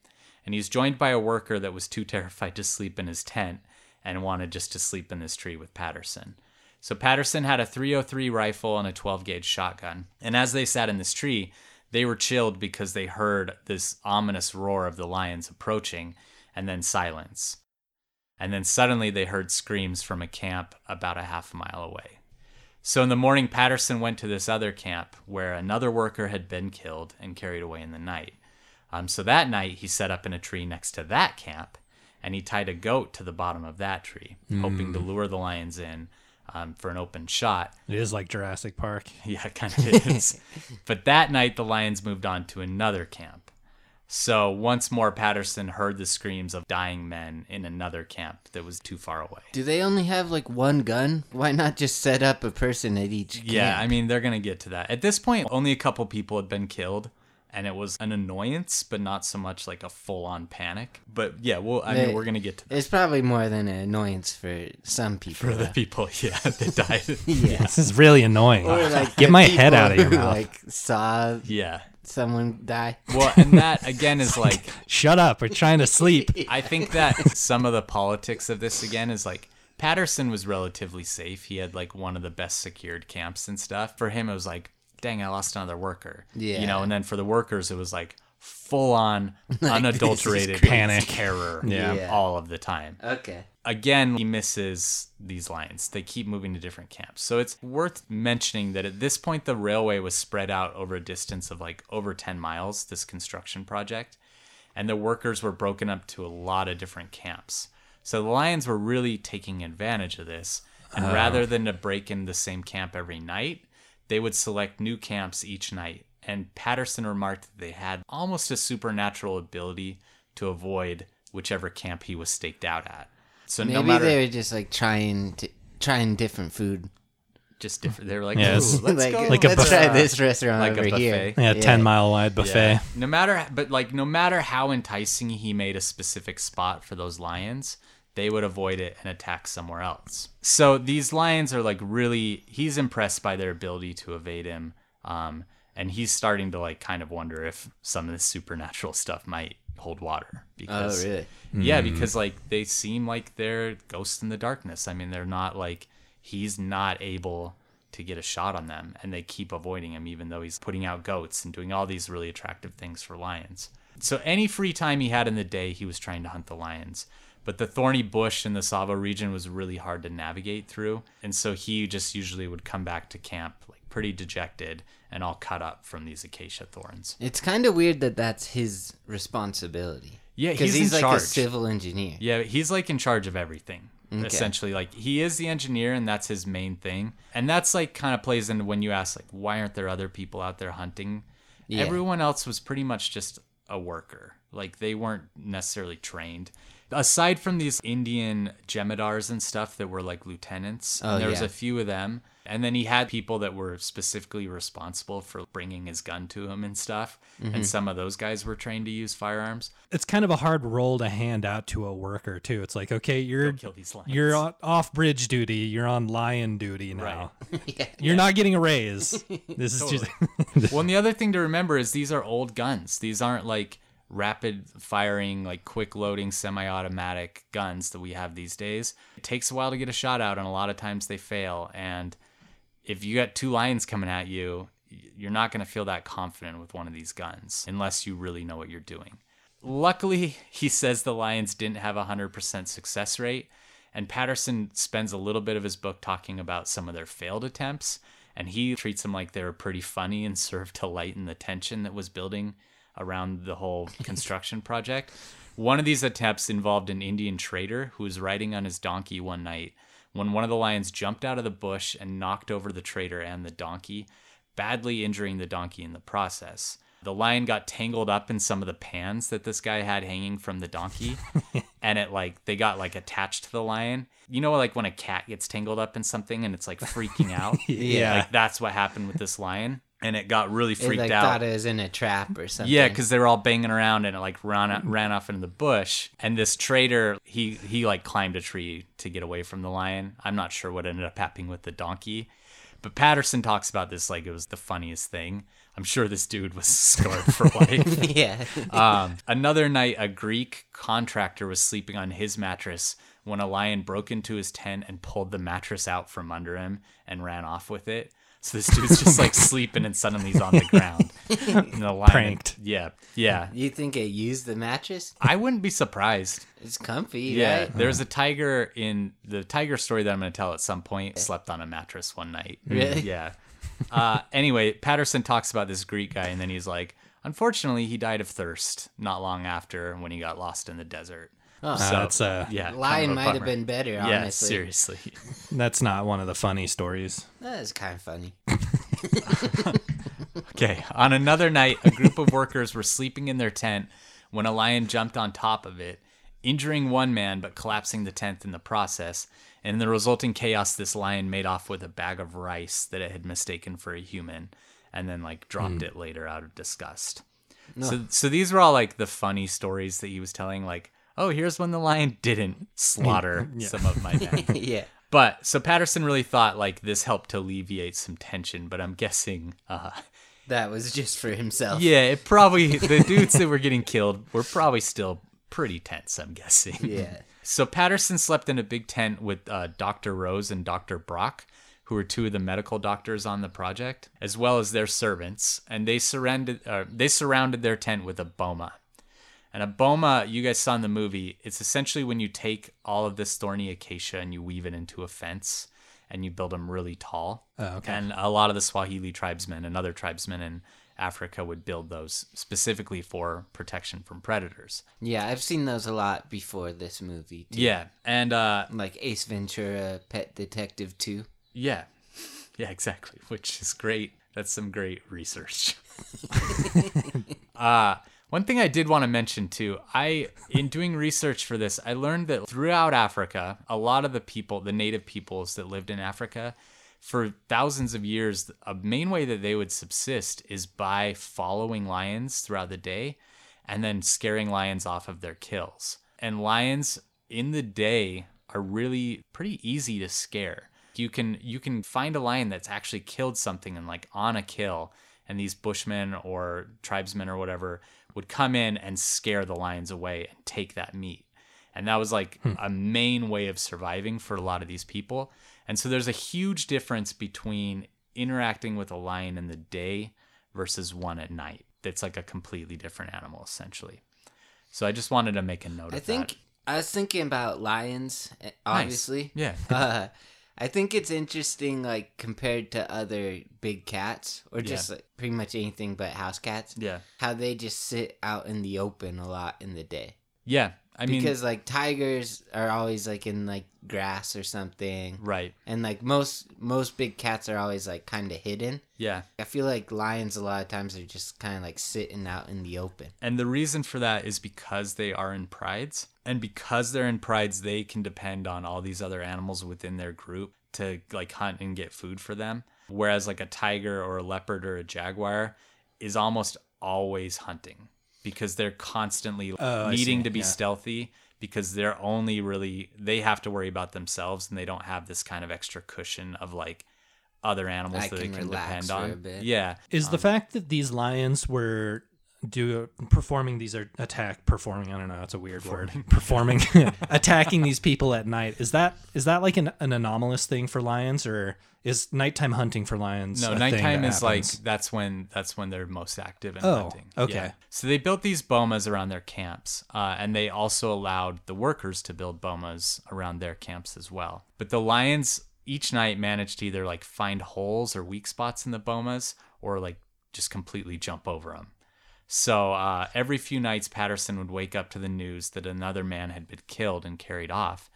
And he's joined by a worker that was too terrified to sleep in his tent and wanted just to sleep in this tree with Patterson. So Patterson had a 303 rifle and a 12 gauge shotgun. And as they sat in this tree, they were chilled because they heard this ominous roar of the lions approaching and then silence. And then suddenly they heard screams from a camp about a half mile away. So in the morning, Patterson went to this other camp where another worker had been killed and carried away in the night. Um, so that night, he set up in a tree next to that camp and he tied a goat to the bottom of that tree, hoping to lure the lions in um, for an open shot. It is like Jurassic Park. [laughs] Yeah, it kind of is. but that night, the lions moved on to another camp. So once more, Patterson heard the screams of dying men in another camp that was too far away. Do they only have like one gun? Why not just set up a person at each? Yeah. I mean, they're going to get to that. At this point, only a couple people had been killed, and it was an annoyance, but not so much like a full on panic. But yeah, well, I mean, They- we're going to get to that. it's probably more than an annoyance for some people. For the people, [laughs] yeah, that died. [laughs] yeah. This is really annoying. Or like Get the my head out of your who, mouth. Like saw yeah. Someone die. Well, and that again is [laughs] like, Shut up. We're trying to sleep. [laughs] I think that some of the politics of this again is like Patterson was relatively safe. He had like one of the best secured camps and stuff. For him, it was like, dang, I lost another worker. Yeah. You know, and then for the workers, it was like full on [laughs] unadulterated. Panic. terror [laughs] Yeah. Yeah. all of the time. Okay. Again, he misses these lines. They keep moving to different camps. So it's worth mentioning that at this point, the railway was spread out over a distance of like over 10 miles, this construction project and the workers were broken up to a lot of different camps. So the Lions were really taking advantage of this. And rather than to break in the same camp every night, they would select new camps each night. And Patterson remarked that they had almost a supernatural ability to avoid whichever camp he was staked out at. So Maybe no matter they were just like trying to trying different food. just different, they were like, Yes. "Ooh, let's like, go, Like let's buff- try this restaurant like a over here. buffet. Yeah, 10 mile wide buffet. Yeah. No matter, but like, no matter how enticing he made a specific spot for those lions, they would avoid it and attack somewhere else. So these lions are like really, he's impressed by their ability to evade him. Um, and he's starting to like kind of wonder if some of this supernatural [laughs] stuff might hold water. Oh, because, Oh, really? Yeah, hmm. because like they seem like they're ghosts in the darkness. I mean, they're not like, he's not able to get a shot on them and they keep avoiding him even though he's putting out goats and doing all these really attractive things for lions. So any free time he had in the day, he was trying to hunt the lions. But the thorny bush in the Tsavo region was really hard to navigate through, and so he just usually would come back to camp like pretty dejected and all cut up from these acacia thorns. It's kind of weird that that's his responsibility. Yeah, Because he's, he's, like charge. a civil engineer. Yeah, he's like in charge of everything. Okay. Essentially, like he is the engineer and that's his main thing. And that's like kind of plays into when you ask like why aren't there other people out there hunting? Yeah. Everyone else was pretty much just a worker. Like they weren't necessarily trained. Aside from these Indian jemadars and stuff that were like lieutenants, Oh, and there was a few of them. And then he had people that were specifically responsible for bringing his gun to him and stuff. Mm-hmm. And some of those guys were trained to use firearms. It's kind of a hard role to hand out to a worker too. It's like, okay, you're kill these lions. you're off bridge duty. You're on lion duty now. [laughs] [laughs] yeah. You're not getting a raise. [laughs] This is just well, and the other thing to remember is these are old guns. These aren't like rapid firing, like quick loading semi automatic guns that we have these days. It takes a while to get a shot out, and a lot of times they fail. And if you got two lions coming at you, you're not going to feel that confident with one of these guns unless you really know what you're doing. Luckily, he says the Lions didn't have a 100% success rate, and Patterson spends a little bit of his book talking about some of their failed attempts, and he treats them like they were pretty funny and served to lighten the tension that was building around the whole [laughs] construction project. One of these attempts involved an Indian trader who was riding on his donkey one night when one of the lions jumped out of the bush and knocked over the trader and the donkey, badly injuring the donkey in the process. The lion got tangled up in some of the pans that this guy had hanging from the donkey, [laughs] and it like they got like attached to the lion. You know, like when a cat gets tangled up in something and it's like freaking out. [laughs] Yeah. like that's what happened with this lion, and it got really freaked like out. thought it was in a trap or something. Yeah, because they were all banging around and it like ran ran off into the bush. And this trader, he he like climbed a tree to get away from the lion. I'm not sure what ended up happening with the donkey, but Patterson talks about this like it was the funniest thing. I'm sure this dude was [laughs] scarred for life. [laughs] yeah. Um, another night, a Greek contractor was sleeping on his mattress when a lion broke into his tent and pulled the mattress out from under him and ran off with it. [laughs] So this dude's just like [laughs] sleeping and suddenly he's on the ground. And the lion, Pranked. Yeah, yeah. you think it used the mattress? I wouldn't be surprised. It's comfy, Yeah, right? there's a tiger in the tiger story that I'm going to tell at some point. Slept on a mattress one night. Really? Yeah. Uh, anyway, Patterson talks about this Greek guy, and then he's like, unfortunately, he died of thirst not long after when he got lost in the desert. Oh. So, that's uh, yeah, kind Lion of might have been better, Yeah, honestly. seriously. [laughs] that's not one of the funny stories. That is kind of funny. [laughs] [laughs] Okay, on another night, a group of workers were sleeping in their tent when a lion jumped on top of it, injuring one man but collapsing the tent in the process. And in the resulting chaos, this lion made off with a bag of rice that it had mistaken for a human and then like dropped it later out of disgust. So so these were all like the funny stories that he was telling like, "Oh, here's when the lion didn't slaughter [laughs] some of my men." [laughs] yeah. But so Patterson really thought like this helped to alleviate some tension, but I'm guessing uh That was just for himself. yeah, it probably the dudes that were getting killed were probably still pretty tense. I'm guessing. Yeah. So Patterson slept in a big tent with uh, Dr. Rose and Dr. Brock, who were two of the medical doctors on the project, as well as their servants, and they surrounded uh, they surrounded their tent with a boma. And a boma, you guys saw in the movie, it's essentially when you take all of this thorny acacia and you weave it into a fence and you build them really tall. Oh, okay. And a lot of the Swahili tribesmen and other tribesmen in Africa would build those specifically for protection from predators. Yeah, I've seen those a lot before this movie. Too. Yeah. And uh, Like Ace Ventura, Pet Detective 2. Yeah. [laughs] Yeah, exactly. Which is great. That's some great research. [laughs] [laughs] uh one thing I did want to mention too, I in doing research for this, I learned that throughout Africa, a lot of the people, the native peoples that lived in Africa, for thousands of years, a main way that they would subsist is by following lions throughout the day and then scaring lions off of their kills. And lions in the day are really pretty easy to scare. You can you can find a lion that's actually killed something and like on a kill and these bushmen or tribesmen or whatever would come in and scare the lions away and take that meat. And that was like a main way of surviving for a lot of these people. And so there's a huge difference between interacting with a lion in the day versus one at night. It's like a completely different animal essentially. So I just wanted to make a note I of think that. I think I was thinking about lions, eh, obviously. Yeah. [laughs] uh, I think it's interesting, like compared to other big cats or just like, pretty much anything but house cats. Yeah. How they just sit out in the open a lot in the day. Yeah. I mean because like tigers are always like in like grass or something, right. and like most most big cats are always like kind of hidden. Yeah. I feel like lions a lot of times are just kind of like sitting out in the open. And the reason for that is because they are in prides. And because they're in prides, they can depend on all these other animals within their group to like hunt and get food for them. Whereas like a tiger or a leopard or a jaguar is almost always hunting because they're constantly Oh, needing to be yeah. stealthy because they're only really they have to worry about themselves and they don't have this kind of extra cushion of like other animals I that they can can depend on. Yeah. Is the um, fact that these lions were do performing these are attack performing I don't know that's a weird word performing [laughs] [laughs] attacking these people at night is that is that like an, an anomalous thing for lions or is nighttime hunting for lions No, nighttime is like that's when that's when they're most active in Oh, hunting. okay. So they built these bomas around their camps, uh, and they also allowed the workers to build bomas around their camps as well. But the lions each night managed to either like find holes or weak spots in the bomas, or like just completely jump over them. So uh, every few nights, Patterson would wake up to the news that another man had been killed and carried off.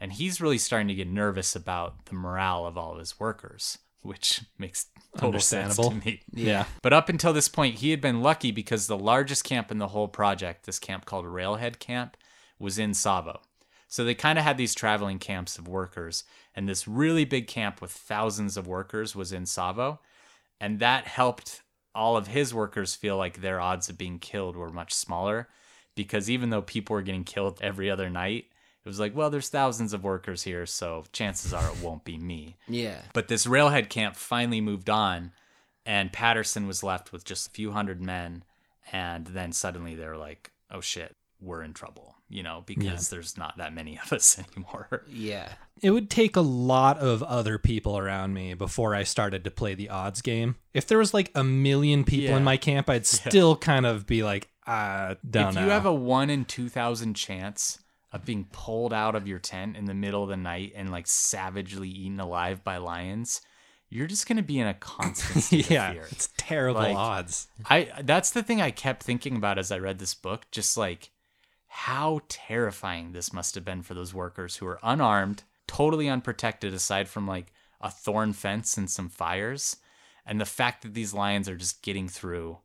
And he's really starting to get nervous about the morale of all of his workers, which [laughs] makes total sense Understandable. to me. yeah But up until this point, he had been lucky because the largest camp in the whole project, this camp called Railhead Camp, was in Tsavo. So they kind of had these traveling camps of workers, and this really big camp with thousands of workers was in Tsavo. And that helped all of his workers feel like their odds of being killed were much smaller because even though people were getting killed every other night, it was like, well, there's thousands of workers here, so chances are it won't be me. Yeah. But this railhead camp finally moved on, and Patterson was left with just a few hundred men. And then suddenly they're like, oh shit, we're in trouble, you know, because there's not that many of us [laughs] anymore. Yeah. it would take a lot of other people around me before I started to play the odds game. If there was like a million people Yeah. in my camp, I'd still kind of be like, I don't if know. you have a one in 2,000 chance of being pulled out of your tent in the middle of the night and like savagely eaten alive by lions, you're just going to be in a [laughs] constant state yeah, of fear. it's terrible Like- odds. I that's the thing I kept thinking about as I read this book, just like how terrifying this must have been for those workers who were unarmed, totally unprotected aside from like a thorn fence and some fires, and the fact that these lions are just getting through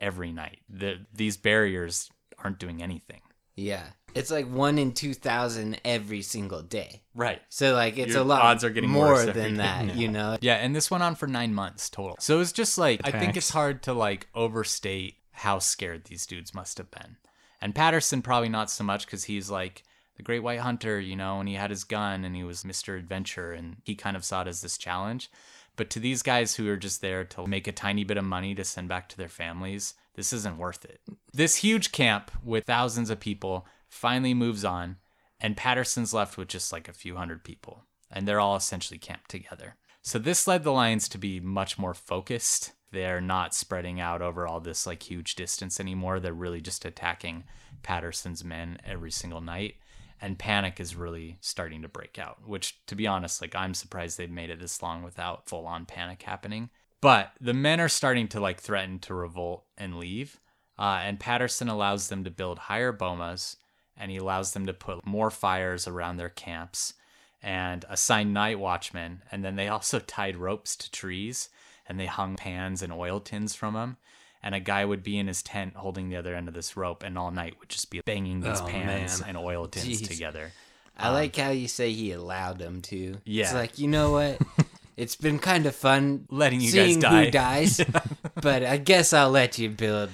every night. The, these barriers aren't doing anything. Yeah. It's like one in 2,000 every single day. Right. So, like, it's Your a lot odds are getting more worse every than day. that, [laughs] you know? Yeah, and this went on for nine months total. So it's just like I think it's hard to like overstate how scared these dudes must have been. And Patterson probably not so much because he's like the Great White Hunter, you know, and he had his gun and he was Mr. Adventure and he kind of saw it as this challenge. But to these guys who are just there to make a tiny bit of money to send back to their families, this isn't worth it. This huge camp with thousands of people finally moves on, and Patterson's left with just like a few hundred people, and they're all essentially camped together. So this led the Lions to be much more focused. They're not spreading out over all this like huge distance anymore. They're really just attacking Patterson's men every single night. And panic is really starting to break out, which to be honest, like I'm surprised they've made it this long without full on panic happening. But the men are starting to like threaten to revolt and leave. Uh, and Patterson allows them to build higher bomas and he allows them to put more fires around their camps and assign night watchmen. And then they [laughs] also tied ropes to trees and they hung pans and oil tins from them. And a guy would be in his tent holding the other end of this rope, and all night would just be banging these Oh, pans man. and oil tins Jeez. together. I um, like how you say he allowed them to. Yeah. It's like, you know what? [laughs] it's been kind of fun Letting you guys die. who dies, [laughs] but I guess I'll let you build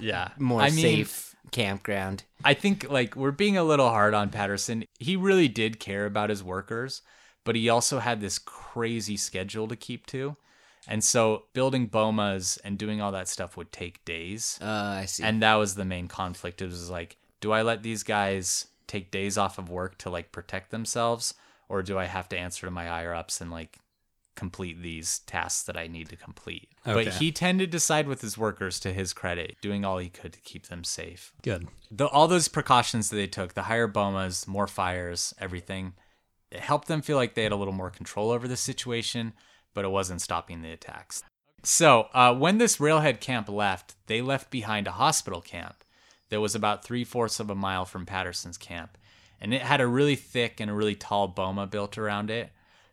Yeah. more I mean, safe campground. I think like we're being a little hard on Patterson. He really did care about his workers, but he also had this crazy schedule to keep to. And so building bomas and doing all that stuff would take days. Uh, I see. And that was the main conflict. It was like, do I let these guys take days off of work to like protect themselves? Or do I have to answer to my higher ups and like complete these tasks that I need to complete? But he tended to side with his workers to his credit, doing all he could to keep them safe. Good. The, all those precautions that they took, the higher bomas, more fires, everything, it helped them feel like they had a little more control over the situation, but it wasn't stopping the attacks. So, uh, when this railhead camp left, they left behind a hospital camp that was about three fourths of a mile from Patterson's camp. And it had a really thick and a really tall boma built around it.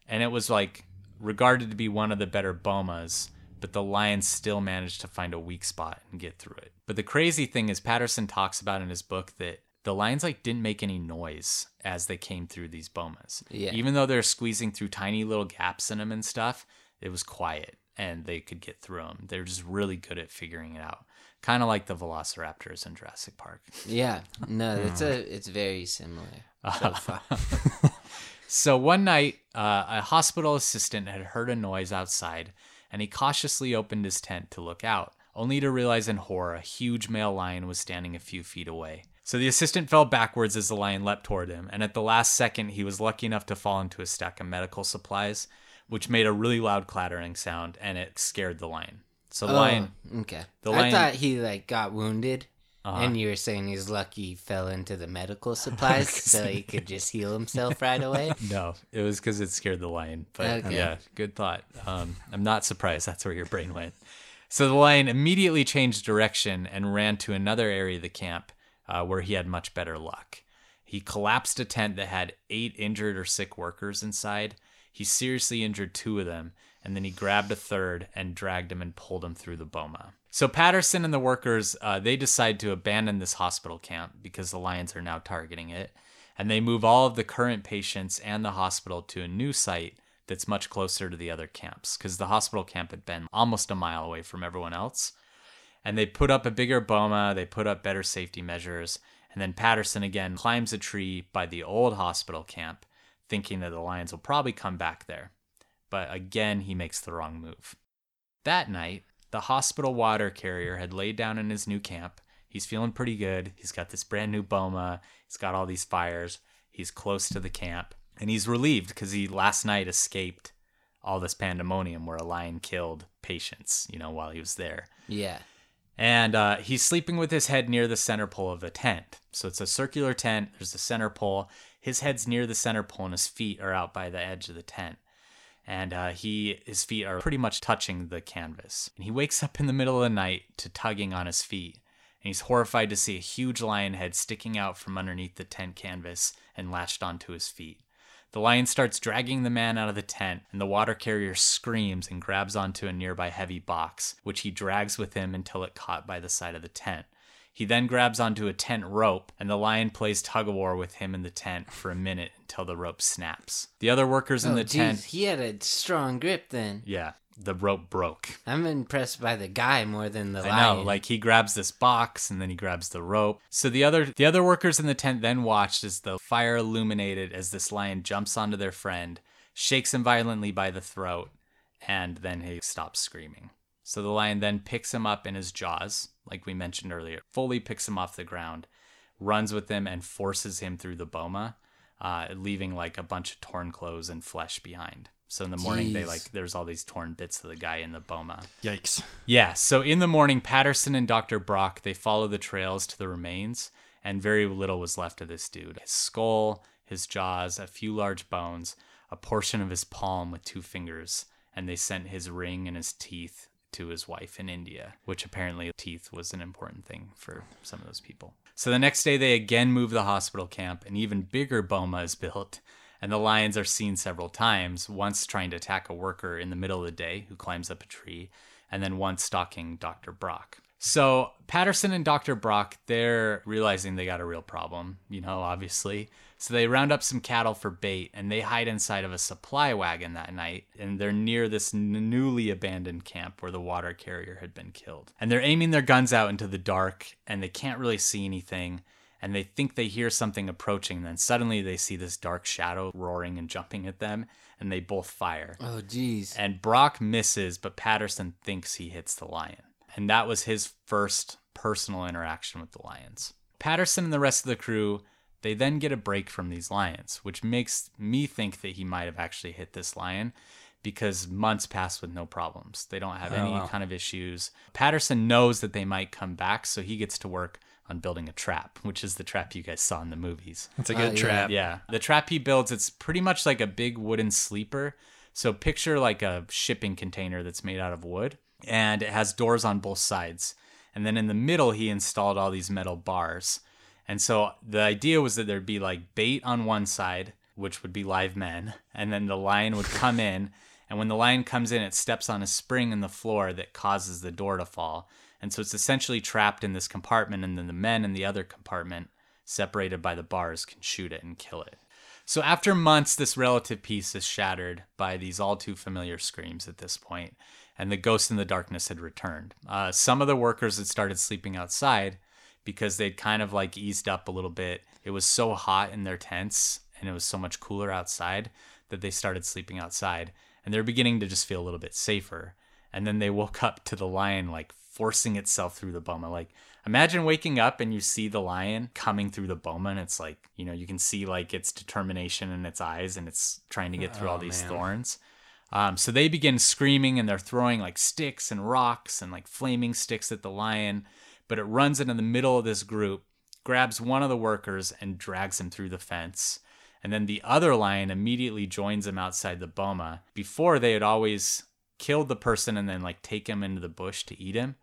And it was like regarded to be one of the better bomas, but the Lions still managed to find a weak spot and get through it. But the crazy thing is, Patterson talks about in his book that the Lions like didn't make any noise as they came through these bomas. Yeah. Even though they're squeezing through tiny little gaps in them and stuff, it was quiet and they could get through them. They're just really good at figuring it out. Kind of like the Velociraptors in Jurassic Park. yeah, no, [laughs] it's a it's very similar. So. [laughs] So one night, uh, a hospital assistant had heard a noise outside, and he cautiously opened his tent to look out, only to realize in horror a huge male lion was standing a few feet away. So the assistant fell backwards as the lion leapt toward him, and at the last second, he was lucky enough to fall into a stack of medical supplies, which made a really loud clattering sound, and it scared the lion. So the lion, Oh, okay. the I lion- thought he like got wounded, Uh-huh. and you were saying he's lucky he fell into the medical supplies [laughs] so he could just heal himself right away. [laughs] No, it was because it scared the lion. But Okay. yeah, good thought. Um, I'm not surprised that's where your brain went. So the lion immediately changed direction and ran to another area of the camp uh, where he had much better luck. He collapsed a tent that had eight injured or sick workers inside. He seriously injured two of them, and then he grabbed a third and dragged him and pulled him through the boma. So Patterson and the workers, uh, they decide to abandon this hospital camp because the lions are now targeting it, and they move all of the current patients and the hospital to a new site that's much closer to the other camps because the hospital camp had been almost a mile away from everyone else. And they put up a bigger boma, they put up better safety measures, and then Patterson again climbs a tree by the old hospital camp, thinking that the lions will probably come back there. But again, he makes the wrong move. That night, the hospital water carrier had laid down in his new camp. He's feeling pretty good. He's got this brand new boma. He's got all these fires. He's close to the camp. And he's relieved because he last night escaped all this pandemonium where a lion killed patients, you know, while he was there. Yeah. And uh, he's sleeping with his head near the center pole of the tent. So it's a circular tent. There's a center pole. His head's near the center pole, and his feet are out by the edge of the tent. And uh, he, his feet are pretty much touching the canvas. And he wakes up in the middle of the night to tugging on his feet. And he's horrified to see a huge lion head sticking out from underneath the tent canvas and latched onto his feet. The lion starts dragging the man out of the tent, and the water carrier screams and grabs onto a nearby heavy box, which he drags with him until it caught by the side of the tent. He then grabs onto a tent rope, and the lion plays tug of war with him in the tent for a minute until the rope snaps. The other workers in oh, the geez, tent, he had a strong grip then. yeah, the rope broke. I'm impressed by the guy more than the I lion. know, like he grabs this box and then he grabs the rope. So the other the other workers in the tent then watched as the fire illuminated as this lion jumps onto their friend, shakes him violently by the throat, and then he stops screaming. So the lion then picks him up in his jaws, like we mentioned earlier, fully picks him off the ground, runs with him and forces him through the boma, uh, leaving like a bunch of torn clothes and flesh behind. So in the morning, they like there's all these torn bits of the guy in the boma. Yikes. Yeah, so in the morning, Patterson and Dr. Brock, they follow the trails to the remains, and very little was left of this dude. His skull, his jaws, a few large bones, a portion of his palm with two fingers, and they sent his ring and his teeth to his wife in India, which apparently teeth was an important thing for some of those people. So the next day, they again move the hospital camp. An even bigger boma is built, and the lions are seen several times, once trying to attack a worker in the middle of the day who climbs up a tree, and then once stalking Dr. Brock. So Patterson and Dr. Brock, they're realizing they got a real problem, you know, obviously. So they round up some cattle for bait and they hide inside of a supply wagon that night. And they're near this n- newly abandoned camp where the water carrier had been killed. And they're aiming their guns out into the dark and they can't really see anything. And they think they hear something approaching. Then suddenly they see this dark shadow roaring and jumping at them. And they both fire. Oh, jeez. And Brock misses, but Patterson thinks he hits the lion. And that was his first personal interaction with the lions. Patterson and the rest of the crew, they then get a break from these lions, which makes me think that he might have actually hit this lion because months pass with no problems. They don't have oh, any wow. kind of issues. Patterson knows that they might come back, so he gets to work on building a trap, which is the trap you guys saw in the movies. It's a Oh, good uh, yeah. trap. Yeah. The trap he builds, it's pretty much like a big wooden sleeper. So picture like a shipping container that's made out of wood and it has doors on both sides. And then in the middle, he installed all these metal bars. And so the idea was that there'd be like bait on one side, which would be live men, and then the lion would come in. And when the lion comes in, it steps on a spring in the floor that causes the door to fall. And so it's essentially trapped in this compartment, and then the men in the other compartment, separated by the bars, can shoot it and kill it. So after months, this relative peace is shattered by these all too familiar screams at this point, and the ghost in the darkness had returned. Uh, some of the workers had started sleeping outside because they'd kind of like eased up a little bit. It was so hot in their tents and it was so much cooler outside that they started sleeping outside, and they're beginning to just feel a little bit safer. And then they [laughs] woke up to the lion like forcing itself through the boma. Like imagine waking up and you see the lion coming through the boma and it's like, you know, you can see like its determination in its eyes and it's trying to get through all Oh, these man. thorns. Um, so they begin screaming and they're throwing like sticks and rocks and like flaming sticks at the lion. But it runs into the middle of this group, grabs one of the workers and drags him through the fence. And then the other lion immediately joins him outside the boma. Before they had always killed the person and then like take him into the bush to eat him.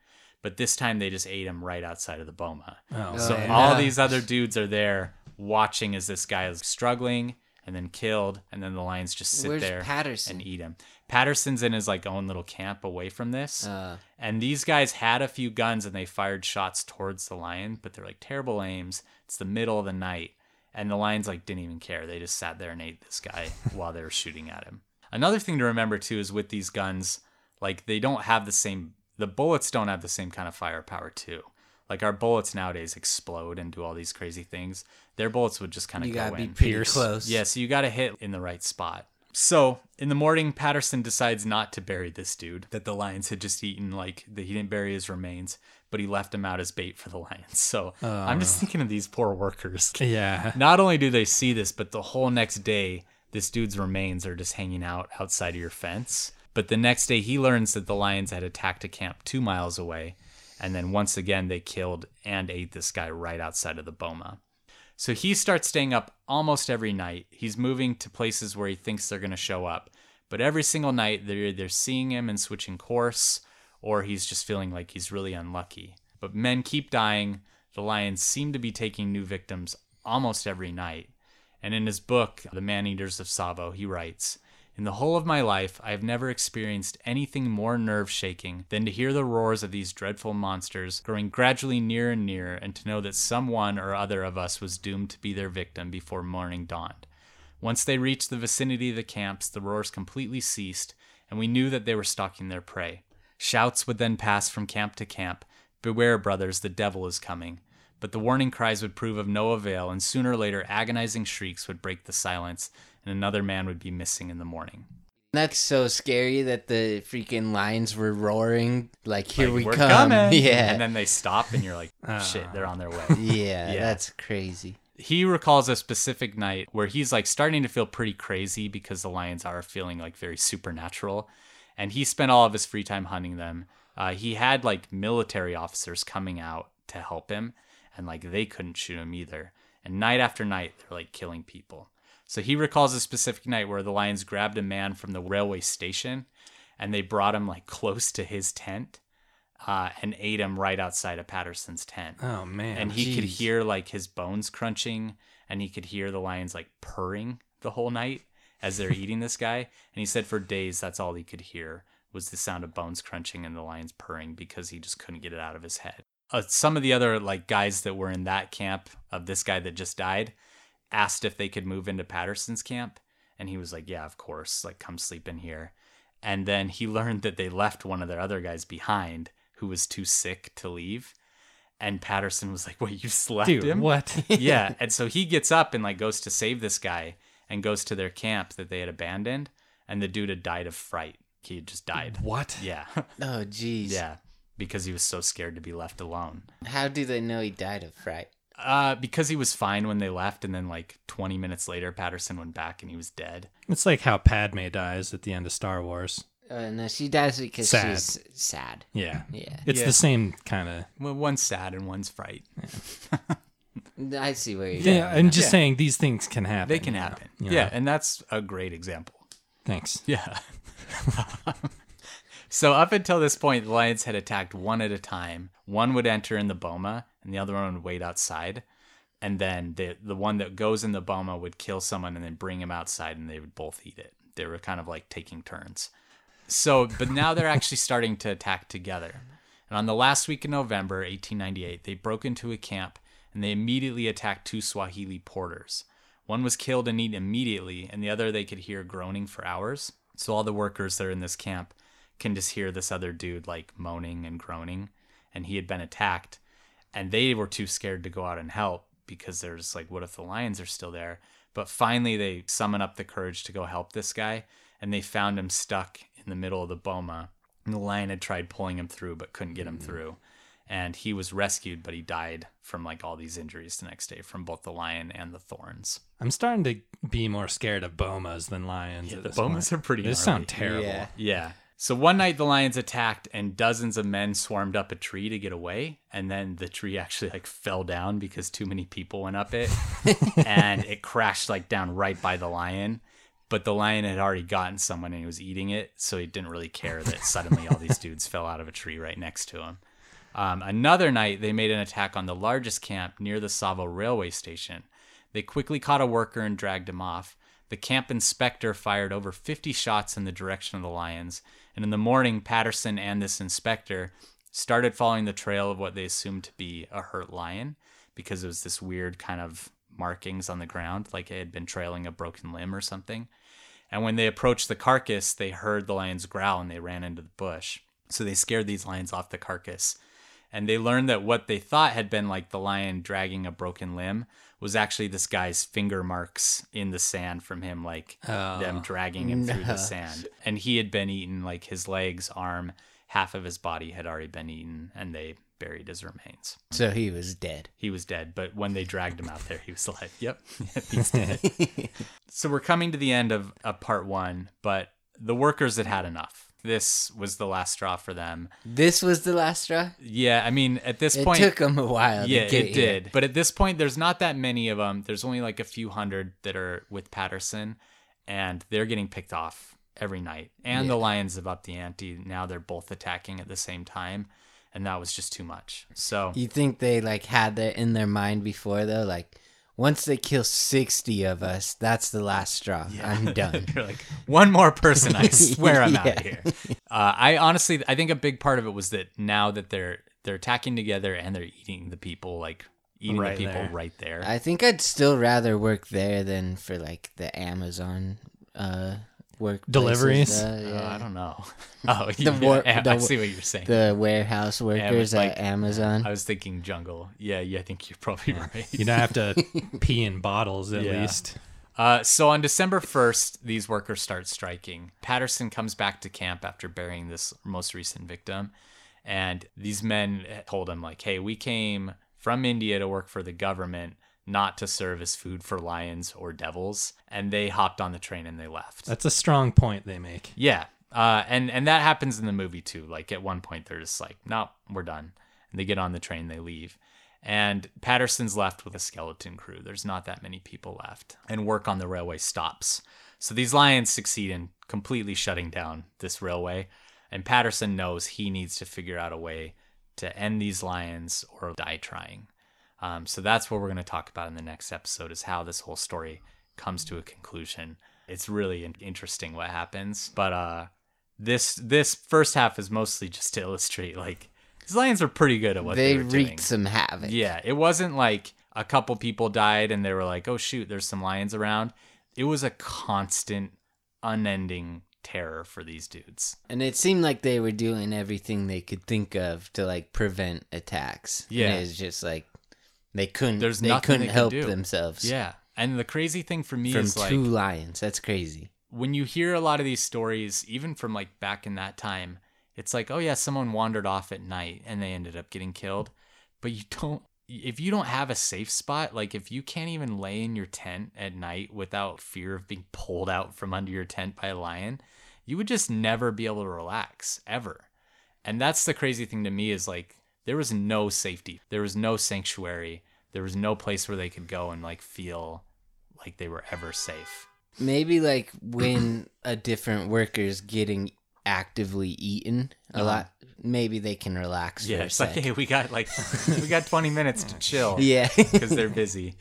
But this time they just ate him right outside of the boma. Oh, So man. all these other dudes are there watching as this guy is struggling and then killed, and then the lions just sit Where's there Patterson? and eat him. Patterson's in his like own little camp away from this, Uh, and these guys had a few guns and they fired shots towards the lion, but they're like terrible aims. It's the middle of the night, and the lions like didn't even care. They just sat there and ate this guy [laughs] while they were shooting at him. Another thing to remember too is with these guns, like they don't have the same. The bullets don't have the same kind of firepower too. Like our bullets nowadays explode and do all these crazy things. Their bullets would just kind of go gotta be in. pretty Pierce. close. Yeah, so you got to hit in the right spot. So in the morning, Patterson decides not to bury this dude that the lions had just eaten. Like that he didn't bury his remains, but he left him out as bait for the lions. So I'm just oh. thinking of these poor workers. Yeah. Not only do they see this, but the whole next day, this dude's remains are just hanging out outside of your fence. But the next day, he learns that the lions had attacked a camp two miles away. And then once again, they killed and ate this guy right outside of the boma. So he starts staying up almost every night. He's moving to places where he thinks they're going to show up. But every single night, they're either seeing him and switching course, or he's just feeling like he's really unlucky. But men keep dying. The lions seem to be taking new victims almost every night. And in his book, The Man Eaters of Tsavo, he writes In the whole of my life, I have never experienced anything more nerve shaking than to hear the roars of these dreadful monsters growing gradually nearer and nearer, and to know that some one or other of us was doomed to be their victim before morning dawned. Once they reached the vicinity of the camps, the roars completely ceased, and we knew that they were stalking their prey. Shouts would then pass from camp to camp Beware, brothers, the devil is coming. But the warning cries would prove of no avail, and sooner or later, agonizing shrieks would break the silence, and another man would be missing in the morning. That's so scary that the freaking lions were roaring. Like, here Like, we "We're come. coming!" [laughs] Yeah. And then they stop, and you're like, shit, they're on their way. [laughs] yeah, Yeah. that's crazy. he recalls a specific night where he's like starting to feel pretty crazy because the lions are feeling like very supernatural and he spent all of his free time hunting them uh, he had like military officers coming out to help him and like they couldn't shoot him either and night after night they're like killing people so he recalls a specific night where the lions grabbed a man from the railway station and they brought him like close to his tent uh, and ate him right outside of patterson's tent Oh man. and he could hear like his bones crunching and he could hear the lions like purring the whole night as they're [laughs] eating this guy and he said for days that's all he could hear was the sound of bones crunching and the lions purring because he just couldn't get it out of his head. Uh, some of the other like guys that were in that camp of this guy that just died asked if they could move into Patterson's camp and he was like, "Yeah, of course. Like come sleep in here." And then he [laughs] learned that they left one of their other guys behind who was too sick to leave. And Patterson was like, "Wait, you slept Dude, him?" what? [laughs] yeah. And so he gets up and like goes to save this guy and goes to their camp that they had abandoned. And the dude had died of fright. He had just died. what? Yeah. [laughs] Oh, jeez. yeah. Because he was so scared to be left alone. How do they know he died of fright? Uh, because he was fine when they left, and then like 20 minutes later, Patterson went back and he was dead. It's like how Padme dies at the end of Star Wars. Uh, no, she dies because Sad. she's sad. Yeah. Yeah. It's Yeah. the same kind of. Well, one's sad and one's fright. I see where you're Yeah, going. I'm just Yeah. saying these things can happen. They can you know? happen. You Yeah, know? and that's a great example. Thanks. Yeah. [laughs] so up until this point, the lions had attacked one at a time. One would enter in the boma, and the other one would wait outside. And then the the one that goes in the boma would kill someone and then bring him outside, and they would both eat it. They were kind of like taking turns. So, but now they're actually [laughs] starting to attack together. And on the last week in November, 1898, they broke into a camp and they immediately attacked two Swahili porters. One was killed and eaten immediately, and the other they could hear groaning for hours. So all the workers that are in this camp can just hear this other dude like moaning and groaning, and he had been attacked, and they were too scared to go out and help because there's like, what if the lions are still there? But finally, they summon up the courage to go help this guy, and they found him stuck in the middle of the boma. And the lion had tried pulling him through, but couldn't get him mm. through. And he was rescued, but he died from like all these injuries the next day from both the lion and the thorns. I'm starting to be more scared of bomas than lions. Yeah, at the this bomas point. are pretty They gnarly. sound terrible. Yeah. Yeah. So one night the lions attacked and dozens of men swarmed up a tree to get away. And then the tree actually like fell down because too many people went up it. [laughs] and it crashed like down right by the lion. But the lion had already gotten someone and he was eating it. So he didn't really care that suddenly all these [laughs] dudes fell out of a tree right next to him. Um, another night, they made an attack on the largest camp near the Tsavo railway station. They quickly caught a worker and dragged him off. The camp inspector fired over 50 shots in the direction of the lions, and in the morning, Patterson and this inspector started following the trail of what they assumed to be a hurt lion because it was this weird kind of markings on the ground, like it had been trailing a broken limb or something. And when they approached the carcass, they heard the lions growl and they ran into the bush. So they scared these lions off the carcass. And they learned that what they thought had been like the lion dragging a broken limb was actually this guy's finger marks in the sand from him, like them oh. dragging him through the sand. And he had been eaten, like his legs, arm, half of his body had already been eaten, and they buried his remains. So he was dead. He was dead, but when they dragged him out there, he was alive. Yep, [laughs] he's dead. [laughs] so we're coming to the end of, of part one, but the workers had had enough. This was the last straw for them. This was the last straw. Yeah, I mean, at this It point, it took them a while. yeah, to get it here. did. But at this point, there's not that many of them. There's only like a few hundred that are with Patterson, and they're getting picked off every night. And the Lions have upped the ante. Now they're both attacking at the same time, and that was just too much. So You think they like had that in their mind before though? Like, once they kill sixty of us, that's the last straw. I'm [laughs] done. You're like one more person. I [laughs] swear I'm out of here. Uh, I honestly, I think a big part of it was that now that they're they're attacking together and they're eating the people, like eating Right the people there. right there. I think I'd still rather work there than for like the Amazon uh work Deliveries? Uh, Uh. I don't know. [laughs] Oh, [laughs] The the war- [laughs] I, the I see what you're saying. the warehouse workers like- at Amazon. I was thinking jungle. Yeah, yeah, I think you're probably right. You don't have to pee in bottles at Yeah. least. Uh, so on December 1st, these workers start striking. Patterson comes back to camp after burying this most recent victim. And these men told him, like, hey, we came from India to work for the government, not to serve as food for lions or devils. And they hopped on the train and they left. That's a strong point they make. Yeah. Uh, and, and that happens in the movie too. Like at one point, they're just like, nope, we're done. And they get on the train, they leave. And Patterson's left with a skeleton crew. There's not that many people left. And work on the railway stops. So these lions succeed in completely shutting down this railway. And Patterson knows he needs to figure out a way to end these lions or die trying. Um, so that's what we're going to talk about in the next episode is how this whole story comes to a conclusion. It's really interesting what happens. But uh, this this first half is mostly just to illustrate like these lions are pretty good at what they, they wreaked doing. some havoc. Yeah, it wasn't like a couple people died and they were like, "Oh shoot, there's some lions around." It was a constant, unending terror for these dudes. And it seemed like they were doing everything they could think of to like prevent attacks. And Yeah. it was just like they couldn't. There's they nothing couldn't they help do. themselves. Yeah, and the crazy thing for me from is like two lions. That's crazy. when you hear a lot of these stories, even from like back in that time, it's like, oh yeah, someone wandered off at night and they ended up getting killed. But you don't, if you don't have a safe spot, like if you can't even lay in your tent at night without fear of being pulled out from under your tent by a lion, you would just never be able to relax ever. And that's the crazy thing to me is like, there was no safety, there was no sanctuary, there was no place where they could go and like feel like they were ever safe. Maybe like when [clears throat] a different worker's getting actively eaten a lot, maybe they can relax Uh-huh. Yeah, it's like, hey, we got like we got 20 [laughs] minutes to chill. yeah. because they're [laughs] busy.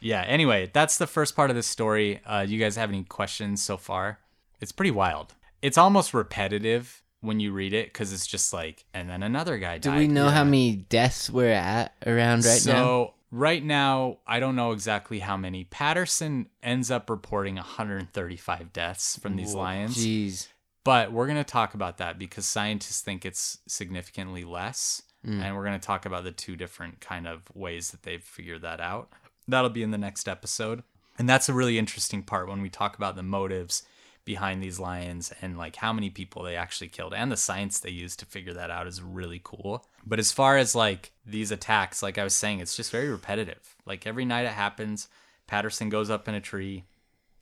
Yeah. Anyway, that's the first part of the story. Uh, you guys have any questions so far? It's pretty wild. It's almost repetitive when you read it because it's just like, and then another guy died. Do we know Yeah. how many deaths we're at around right so, now? So right now, I don't know exactly how many. Patterson ends up reporting 135 deaths from these lions. Jeez. But we're going to talk about that because scientists think it's significantly less. Mm. And we're going to talk about the two different kind of ways that they've figured that out. That'll be in the next episode. And that's a really interesting part when we talk about the motives behind these lions and like how many people they actually killed and the science they used to figure that out is really cool. But as far as like these attacks, like I was saying, it's just very repetitive. Like every night it happens, Patterson goes up in a tree,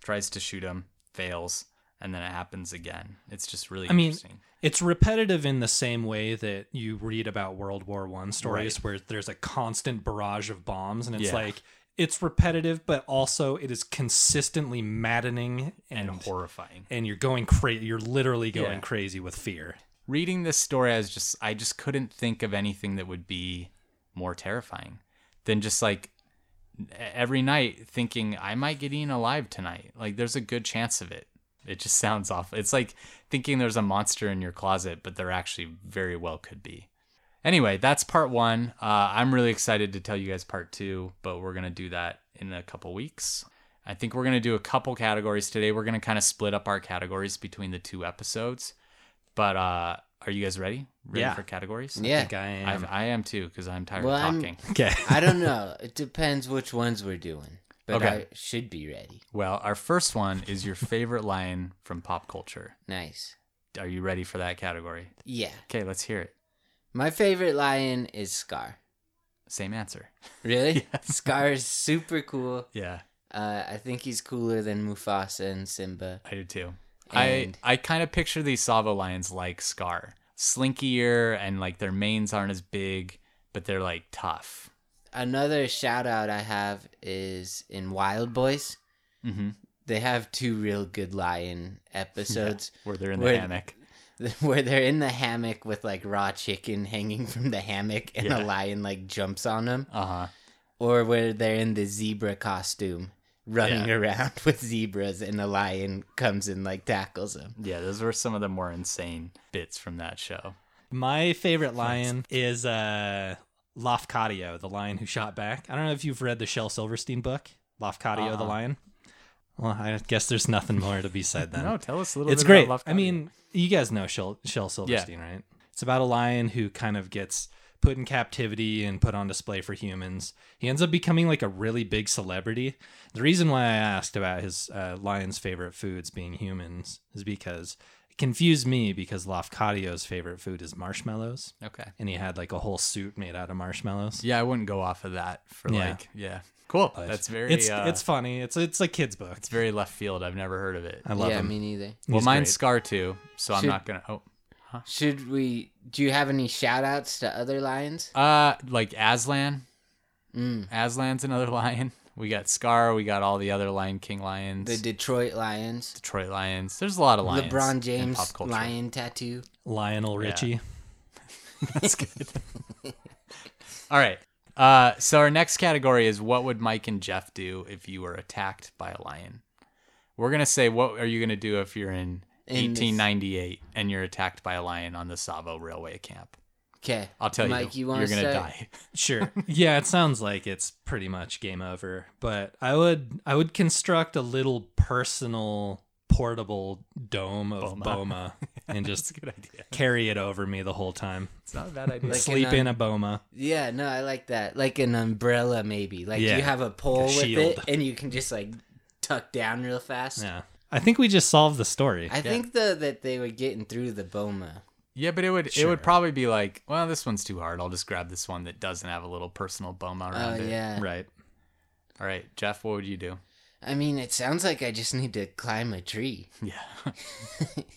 tries to shoot him, fails, and then it happens again. It's just really I mean, it's repetitive in the same way that you read about World War One stories, where there's a constant barrage of bombs, and it's Yeah. like it's repetitive, but also it is consistently maddening and and horrifying. and you're going crazy. You're literally going Yeah. crazy with fear. Reading this story, I was just I just couldn't think of anything that would be more terrifying than just like every night thinking I might get eaten alive tonight. Like there's a good chance of it. It just [laughs] sounds awful. It's like thinking there's a monster in your closet, but there actually very well could be. Anyway, that's part one. Uh, I'm really excited to tell you guys part two, but we're going to do that in a couple weeks. I think we're going to do a couple categories today. We're going to kind of split up our categories between the two episodes. But uh, are you guys ready? Ready Yeah. for categories? I Yeah. think I am. I, I am too, because I'm tired Well, of I'm- talking. [laughs] okay. I don't know. It depends which ones we're doing. But Okay. I should be ready. Well, our first one is your favorite line from pop culture. Nice. Are you ready for that category? Yeah. Okay, let's hear it. My favorite lion is Scar. Same answer. [laughs] Really? Scar is super cool. Yeah, Uh, I think he's cooler than Mufasa and Simba. I do too. And- I I kind of picture these Tsavo lions like Scar, slinkier, and like their manes aren't as big, but they're like tough. Another shout out I have is in Wildboyz. Mm-hmm. They have two real good lion episodes [laughs] Where they're in the Where- hammock. [laughs] where they're in the hammock with like raw chicken hanging from the hammock and Yeah. a lion like jumps on them. Uh huh. or where they're in the zebra costume running Yeah. around [laughs] with zebras and a lion comes and like tackles them. Yeah, those were some of the more insane bits from that show. My favorite lion is uh, Lafcadio, the lion who shot back. I don't know if you've read the Shel Silverstein book, Lafcadio the Uh-uh. lion. Well, I guess there's nothing more to be said then. [laughs] No, tell us a little bit. it's great. I mean, you guys know Shel, Shel Silverstein, right? It's about a lion who kind of gets put in captivity and put on display for humans. He ends up becoming like a really big celebrity. The reason why I asked about his uh, lion's favorite foods being humans is because it confused me because Lafcadio's favorite food is marshmallows. okay. And he had like a whole suit made out of marshmallows. Yeah, I wouldn't go off of that for Yeah. like yeah. Cool. But That's very It's uh, it's funny. It's it's a kid's book. it's very left field. I've never heard of it. I love yeah, him. me neither. well, He's mine's great. Scar too, so I'm not gonna. Oh, Should we? Do you have any shout outs to other lions? uh, like Aslan. Mm. Aslan's another [laughs] lion. We got Scar. We got all the other Lion King lions. The Detroit Lions. Detroit Lions. There's a lot of lions. LeBron in James pop culture. lion tattoo. Lionel Richie. [laughs] [laughs] That's good. all right. Uh, so our next category is what would Mike and Jeff do if you were attacked by a lion? We're gonna say what are you gonna do if you're in In this- 1898, and you're attacked by a lion on the Tsavo Railway camp. Okay. I'll tell Mike, you, you wanna you're gonna start? die. [laughs] [laughs] Sure. yeah, it sounds like it's pretty much game over. But I would I would construct a little personal portable dome of Boma. Boma, [laughs] and just good idea. carry it over me the whole time. It's not a bad idea. Like Sleep an, in um, a Boma. Yeah, no, I like that. Like an umbrella, maybe. Like Yeah, you have a pole with it, and you can just like tuck down real fast. Yeah. I think we just solved the story. I think though that they were getting through the Boma. Yeah, but it would it would probably be like, well, this one's too hard. I'll just grab this one that doesn't have a little personal boma Oh around it. yeah. right. All right, Jeff, what would you do? I mean, it sounds like I just need to climb a tree, [laughs] Yeah,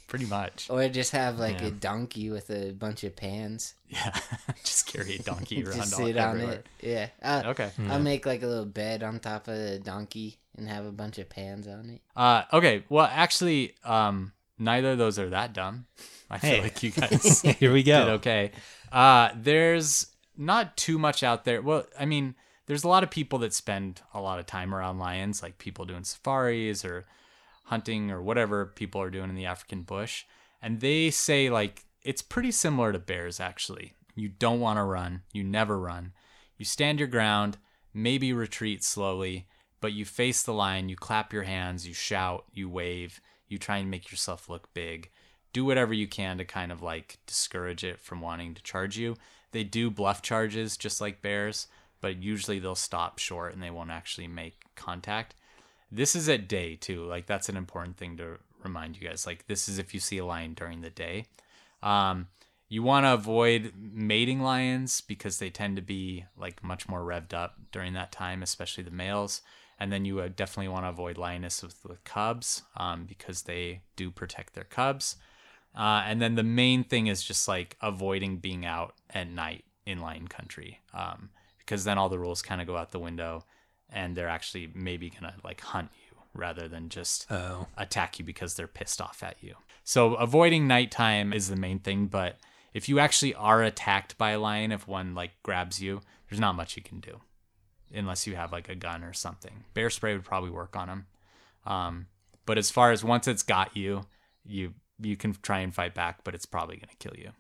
pretty much. [laughs] or just have like Yeah. a donkey with a bunch of pans. Yeah, [laughs] just carry a donkey around just all sit on everywhere. it. Yeah. Uh, Okay. I'll make like a little bed on top of the donkey and have a bunch of pans on it. Uh, okay. Well, actually, um, neither of those are that dumb. I feel Hey. like you [laughs] guys Here we did go. okay. Uh, there's not too much out there. Well, I mean, there's a lot of people that spend a lot of time around lions, like people doing safaris or hunting or whatever people are doing in the African bush. And they say, like, it's pretty similar to bears, actually. You don't want to run, you never run. You stand your ground, maybe retreat slowly, but you face the lion, you clap your hands, you shout, you wave, you try and make yourself look big do whatever you can to kind of like discourage it from wanting to charge you. They do bluff charges just like bears, but usually they'll stop short and they won't actually make contact. This is at day too. Like that's an important thing to remind you guys. Like this is if you see a lion during the day. Um, you want to avoid mating lions because they tend to be like much more revved up during that time, especially the males. And then you definitely want to avoid lioness with, with cubs um, because they do protect their cubs. Uh, and then the main thing is just like avoiding being out at night in lion country um, because then all the rules kind of go out the window and they're actually maybe to like hunt you rather than just Oh. attack you because they're pissed off at you. So avoiding nighttime is the main thing, but if you actually are attacked by a lion, if one like grabs you, there's not much you can do unless you have like a gun or something. Bear spray would probably work on them. Um, but as far as once it's got you, you you can try and fight back, but it's probably gonna kill you.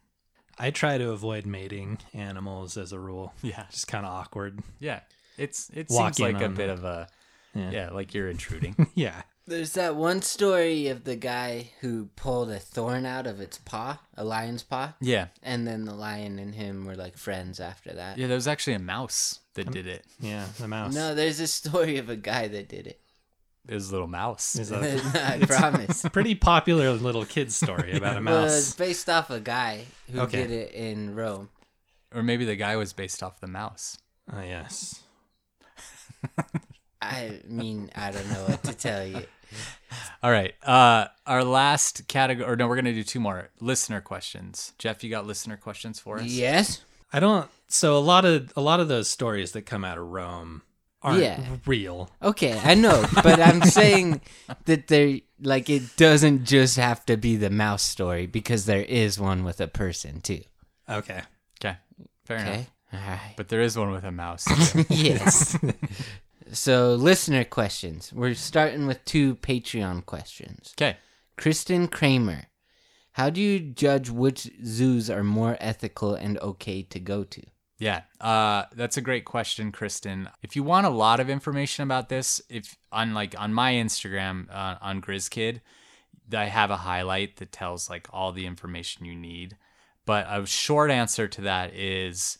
I try to avoid mating animals as a rule. Yeah. Just kind of awkward. Yeah, it's it Walk seems like a bit them. of a Yeah. yeah, like you're intruding. [laughs] Yeah. There's that one story of the guy who pulled a thorn out of its paw, a lion's paw, yeah, and then the lion and him were like friends after that. yeah. There was actually a mouse that um, did it. Yeah. The mouse. No, there's a story of a guy that did it. It was a little mouse. Is [laughs] a I promise. pretty popular little kid story about a [laughs] Well, it's mouse. based off a guy who Okay. did it in Rome. Or maybe the guy was based off the mouse. Oh, yes. [laughs] I mean, I don't know what to tell you. All right. Uh, our last category, or no, we're gonna do two more listener questions. Jeff, you got listener questions for us? Yes? I don't. So a lot of a lot of those stories that come out of Rome aren't Yeah. real. Okay, I know, but I'm [laughs] saying that there, like, it doesn't just have to be the mouse story because there is one with a person too. Okay. Okay. Fair enough. All right. But there is one with a mouse. [laughs] yes. [laughs] so, listener questions. We're starting with two Patreon questions. okay. Kristen Kramer, how do you judge which zoos are more ethical and okay to go to? Yeah, uh, that's a great question, Kristen. If you want a lot of information about this, if on like on my Instagram uh, on GrizKid, I have a highlight that tells like all the information you need. But a short answer to that is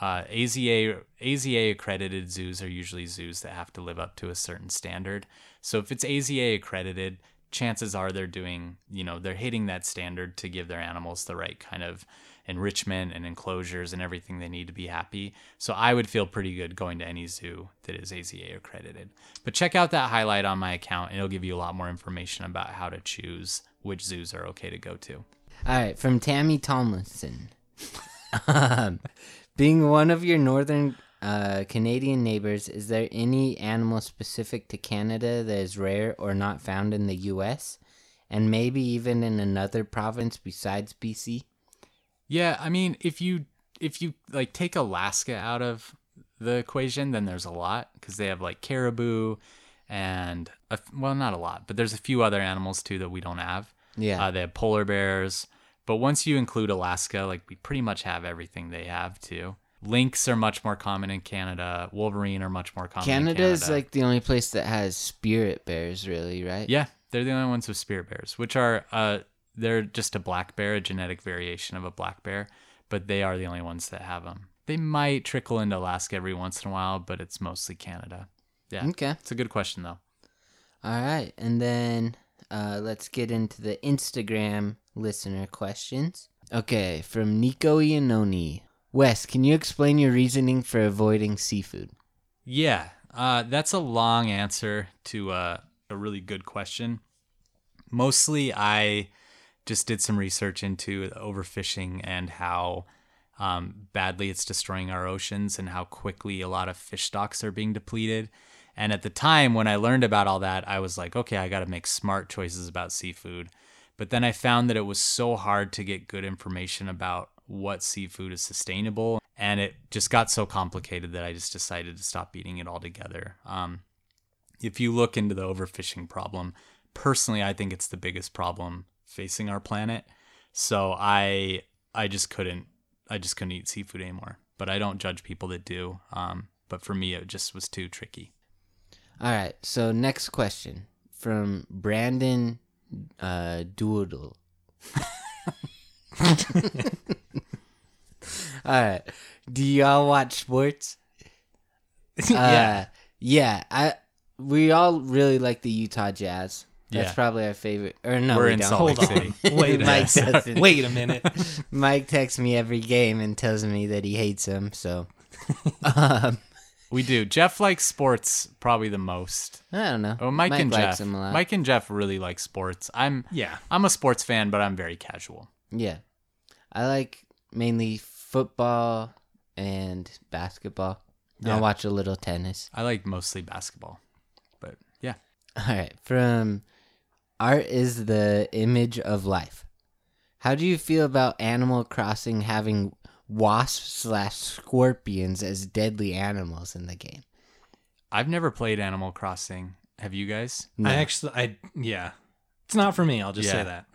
uh, AZA AZA accredited zoos are usually zoos that have to live up to a certain standard. So if it's AZA accredited, chances are they're doing, you know, they're hitting that standard to give their animals the right kind of enrichment and enclosures and everything they need to be happy. So I would feel pretty good going to any zoo that is AZA accredited. But check out that highlight on my account and it'll give you a lot more information about how to choose which zoos are okay to go to. All right, from Tammy Tomlinson. um, being one of your northern uh, Canadian neighbors, is there any animal specific to Canada that is rare or not found in the U.S. and maybe even in another province besides BC? Yeah, I mean, if you if you like take Alaska out of the equation, then there's a lot because they have like caribou and a, well, not a lot, but there's a few other animals too that we don't have. Yeah. Uh, they have polar bears. But once you include Alaska, like we pretty much have everything they have too. Lynx are much more common in Canada. Wolverine are much more common. Canada is like the only place that has spirit bears, really, right? yeah, they're the only ones with spirit bears, which are uh, they're just a black bear, a genetic variation of a black bear, but they are the only ones that have them. They might trickle into Alaska every once in a while, but it's mostly Canada. Yeah, Okay. it's a good question though. All right, and then uh, let's get into the Instagram listener questions. Okay, from Nico Iannoni. Wes, can you explain your reasoning for avoiding seafood? Yeah, uh, that's a long answer to uh, a really good question. Mostly, I just did some research into overfishing and how um, badly it's destroying our oceans and how quickly a lot of fish stocks are being depleted. And at the time when I learned about all that, I was like, okay, I got to make smart choices about seafood. But then I found that it was so hard to get good information about what seafood is sustainable. And it just got so complicated that I just decided to stop eating it altogether. Um, if you look into the overfishing problem, personally, I think it's the biggest problem facing our planet. So I I just couldn't I just couldn't eat seafood anymore. But I don't judge people that do. Um, but for me, it just was too tricky. All right, so next question from Brandon uh, Doodle. [laughs] All right, do y'all watch sports? [laughs] yeah. Uh, yeah, I we all really like the Utah Jazz. That's Yeah. probably our favorite. Or no, We're we in don't. Salt Lake Hold on. City. [laughs] Wait a Mike minute. doesn't. Wait a minute. [laughs] Mike texts me every game and tells me that he hates him. So, um, We do. Jeff likes sports probably the most. I don't know. Oh, Mike, and likes Jeff. him a lot. Mike and Jeff really like sports. I'm Yeah. I'm a sports fan, but I'm very casual. Yeah, I like mainly football and basketball. Yeah. I watch a little tennis. I like mostly basketball. But yeah. All right, from art is the image of life. How do you feel about Animal Crossing having wasps slash scorpions as deadly animals in the game? I've never played Animal Crossing. Have you guys? No. I actually, I yeah, it's not for me. I'll just Yeah. say that.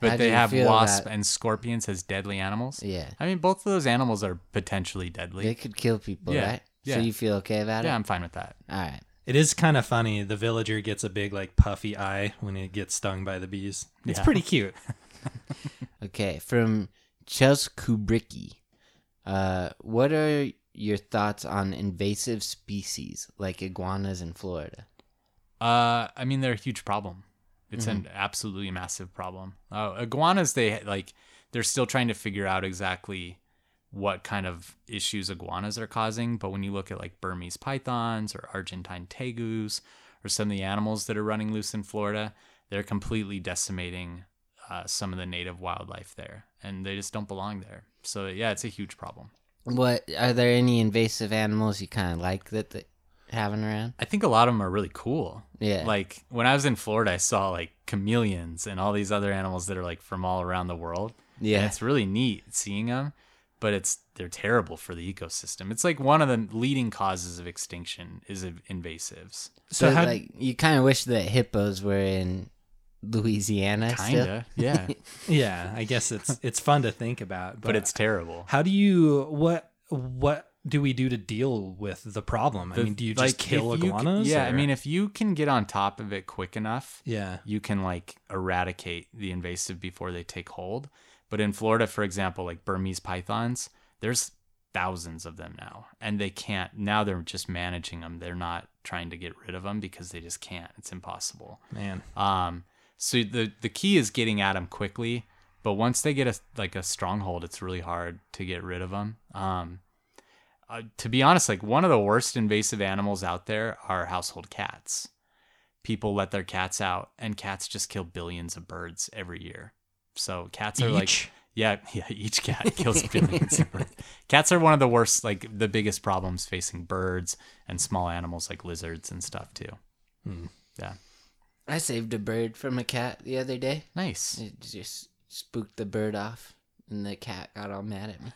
But How they have feel wasp that- and scorpions as deadly animals. Yeah, I mean, both of those animals are potentially deadly. they could kill people, Yeah, right? yeah. So you feel okay about it? yeah. I'm fine with that. All right. It is kind of funny. The villager gets a big like puffy eye when he gets stung by the bees. It's Yeah. pretty cute. [laughs] [laughs] Okay, from Chels Kubricki. Uh, what are your thoughts on invasive species like iguanas in Florida? Uh, I mean, they're a huge problem. It's Mm-hmm. an absolutely massive problem. Uh, iguanas, they like, they're still trying to figure out exactly what kind of issues iguanas are causing. But when you look at like Burmese pythons or Argentine tegus or some of the animals that are running loose in Florida, they're completely decimating uh, some of the native wildlife there, and they just don't belong there. So yeah, it's a huge problem. What are there any invasive animals you kind of like that they having around? I think a lot of them are really cool. Yeah. Like when I was in Florida, I saw like chameleons and all these other animals that are like from all around the world. Yeah. And it's really neat seeing them, but it's they're terrible for the ecosystem. It's like one of the leading causes of extinction is invasives. So So how? like you kind of wish that hippos were in Louisiana. Kinda, yeah. [laughs] yeah, I guess it's it's fun to think about, but, but it's terrible. how do you what what do we do to deal with the problem? I The- mean, do you like, just kill if you c- iguanas? yeah, I mean, if you can get on top of it quick enough, yeah, you can like eradicate the invasive before they take hold. But in Florida, for example, like Burmese pythons, there's thousands of them now, and they can't. Now they're just managing them. They're not trying to get rid of them because they just can't. It's impossible. man. Um, so the the key is getting at them quickly. But once they get a like a stronghold, it's really hard to get rid of them. Um, uh, to be honest, like one of the worst invasive animals out there are household cats. People let their cats out, and cats just kill billions of birds every year. So cats are like, yeah, [laughs] yeah, each cat [laughs] kills billions of birds. Cats are one of the worst, like the biggest problems facing birds and small animals like lizards and stuff too. Yeah, I saved a bird from a cat the other day. nice. It just spooked the bird off, and the cat got all mad at me.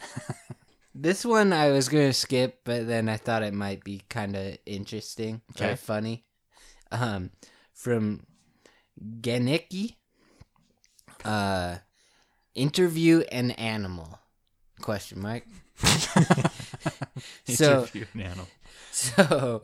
[laughs] this one I was gonna skip, but then I thought it might be kind of interesting Okay. or funny. Um, from Geneki. Uh, interview an animal? Question mark. [laughs] so Interview an animal. so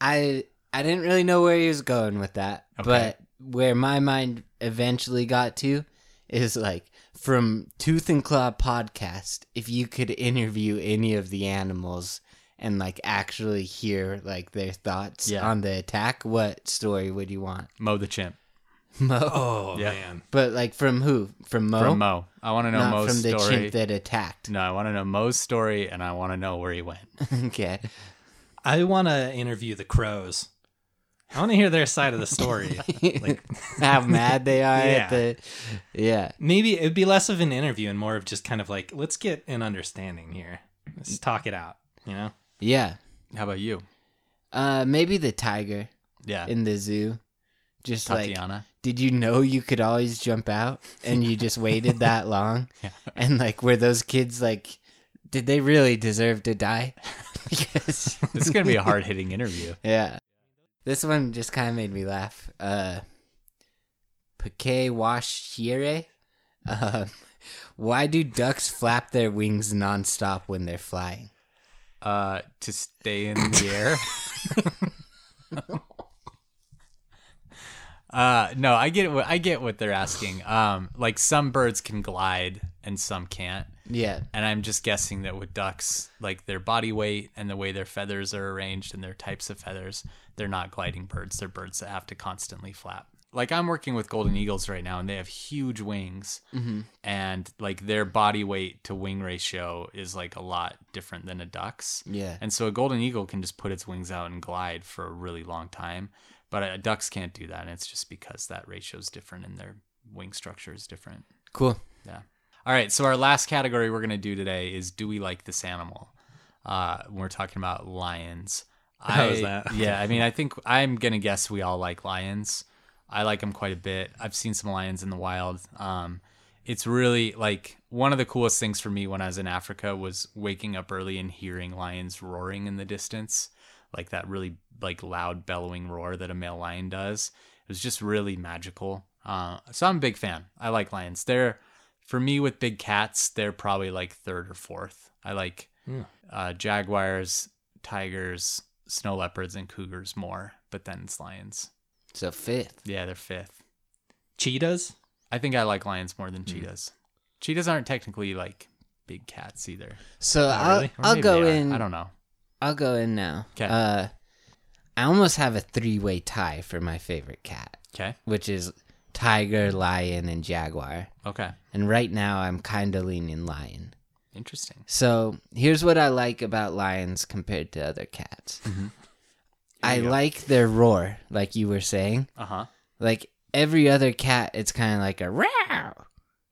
I I didn't really know where he was going with that, Okay. but where my mind eventually got to is like from Tooth and Claw podcast. If you could interview any of the animals and like actually hear like their thoughts Yeah. on the attack, what story would you want? Mo the chimp. Mo, [laughs] Oh Yeah. man. but like from who? From Mo, From Mo. I want to know not Mo's from the story. chimp that attacked. No, I want to know Mo's story and I want to know where he went. [laughs] okay, I want to interview the crows. I want to hear their side of the story. [laughs] like how mad they are Yeah. at the yeah. maybe it'd be less of an interview and more of just kind of like let's get an understanding here. Let's talk it out. You know. Yeah. How about you? Uh, maybe the tiger Yeah. in the zoo. Just like, Tatiana. Did you know you could always jump out and you just waited [laughs] that long? Yeah. And like, were those kids like, did they really deserve to die? [laughs] because, [laughs] this is going to be a hard hitting interview. yeah. This one just kind of made me laugh. Uh, Pake Washire. Uh, why do ducks flap their wings nonstop when they're flying? Uh, to stay in the air. Uh, no, I get what I get what they're asking. Um, like some birds can glide and some can't. Yeah. And I'm just guessing that with ducks, like their body weight and the way their feathers are arranged and their types of feathers, they're not gliding birds. They're birds that have to constantly flap. Like I'm working with golden eagles right now, and they have huge wings, and like their body weight to wing ratio is like a lot different than a duck's. Yeah. And so a golden eagle can just put its wings out and glide for a really long time, but uh, ducks can't do that. And it's just because that ratio is different and their wing structure is different. Cool. Yeah. All right. So our last category we're going to do today is do we like this animal? Uh, when we're talking about lions. [laughs] How I, is that? yeah. I mean, I think I'm going to guess we all like lions. I like them quite a bit. I've seen some lions in the wild. Um, it's really like one of the coolest things for me when I was in Africa was waking up early and hearing lions roaring in the distance, like that really like loud bellowing roar that a male lion does. It was just really magical. Uh, so I'm a big fan. I like lions. They're for me with big cats, they're probably like third or fourth. I like Hmm. uh, jaguars, tigers, snow leopards, and cougars more, but then it's lions. So fifth. Yeah, they're fifth. Cheetahs. I think I like lions more than cheetahs. Cheetahs aren't technically like big cats either. So I'll, really? I'll go in. I don't know. I'll go in now. 'Kay. Uh, I almost have a three-way tie for my favorite cat, Okay. which is tiger, lion, and jaguar. Okay. And right now, I'm kind of leaning lion. Interesting. So here's what I like about lions compared to other cats. I go. like their roar, like you were saying. Uh huh. Like every other cat, it's kind of like a row.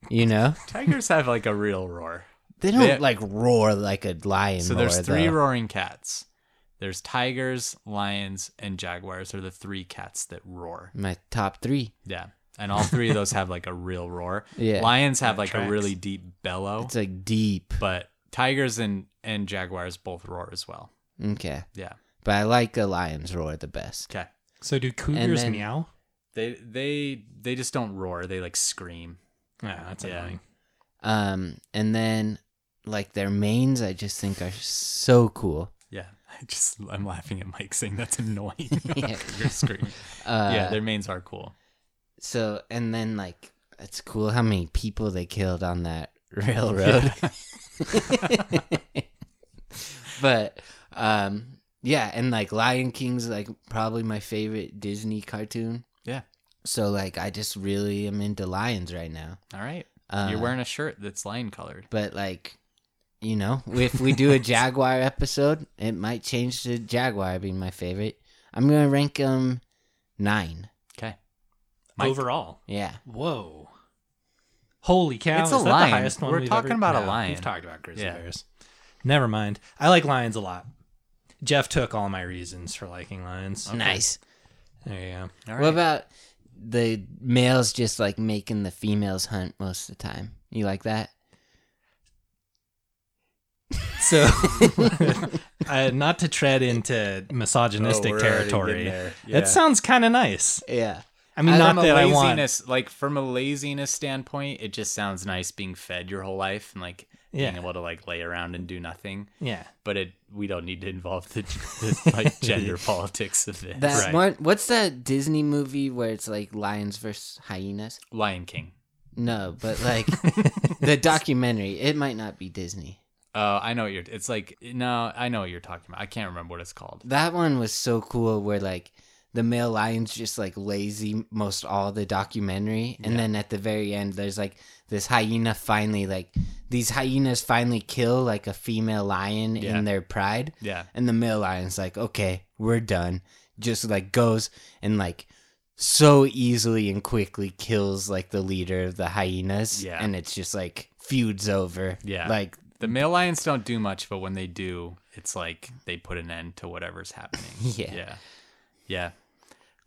You know, [laughs] Tigers have like a real roar. They don't They- like roar like a lion. So there's roar, three though. roaring cats. There's tigers, lions, and jaguars are the three cats that roar. My top three. Yeah. And all three of those have like a real roar. [laughs] Yeah. Lions have like tracks. a really deep bellow, It's like deep. but tigers and, and jaguars both roar as well. Okay, Yeah. but I like a lion's roar the best. Okay. So do cougars then- meow? They they they just don't roar. They like scream. Yeah, that's Yeah. annoying. Um, and then like their manes, I just think are so cool. Yeah. I just I'm laughing at Mike saying that's annoying. [laughs] Yeah. [laughs] You're screaming. Uh, yeah, their manes are cool. So and then like it's cool how many people they killed on that [laughs] railroad. but um yeah, and like Lion King's like probably my favorite Disney cartoon. Yeah. So like I just really am into lions right now. All right. Uh, You're wearing a shirt that's lion colored. but like you know, if we do a [laughs] Jaguar episode, it might change to Jaguar being my favorite. I'm gonna rank them nine. Okay. Mike. Overall. Yeah. Whoa. Holy cow. It's a lion. the highest one We're talking ever- about a lion. We've talked about grizzly Yeah. bears. Never mind. I like lions a lot. Jeff took all my reasons for liking lions. Nice. There you go. All What about the males just like making the females hunt most of the time? You like that? So, [laughs] uh, not to tread into misogynistic Oh, territory, getting there. Yeah. it sounds kind of nice. Yeah. I mean, from not that I want. laziness, like from a laziness standpoint, it just sounds nice being fed your whole life and like being able to like lay around and do nothing. Yeah. But it, we don't need to involve the, the like [laughs] gender politics of this. That Right. one, what's that Disney movie where it's like lions versus hyenas? Lion King. No, but like [laughs] the documentary. It might not be Disney. Oh, I know what you're. It's like no, I know what you're talking about. I can't remember what it's called. That one was so cool where like the male lion's just like lazy most all the documentary and then at the very end there's like this hyena finally like these hyenas finally kill like a female lion Yeah. in their pride Yeah. and the male lion's like okay we're done just like goes and like so easily and quickly kills like the leader of the hyenas Yeah. and it's just like feuds over Yeah. like The male lions don't do much, but when they do, it's like they put an end to whatever's happening. [laughs] Yeah. Yeah. Yeah.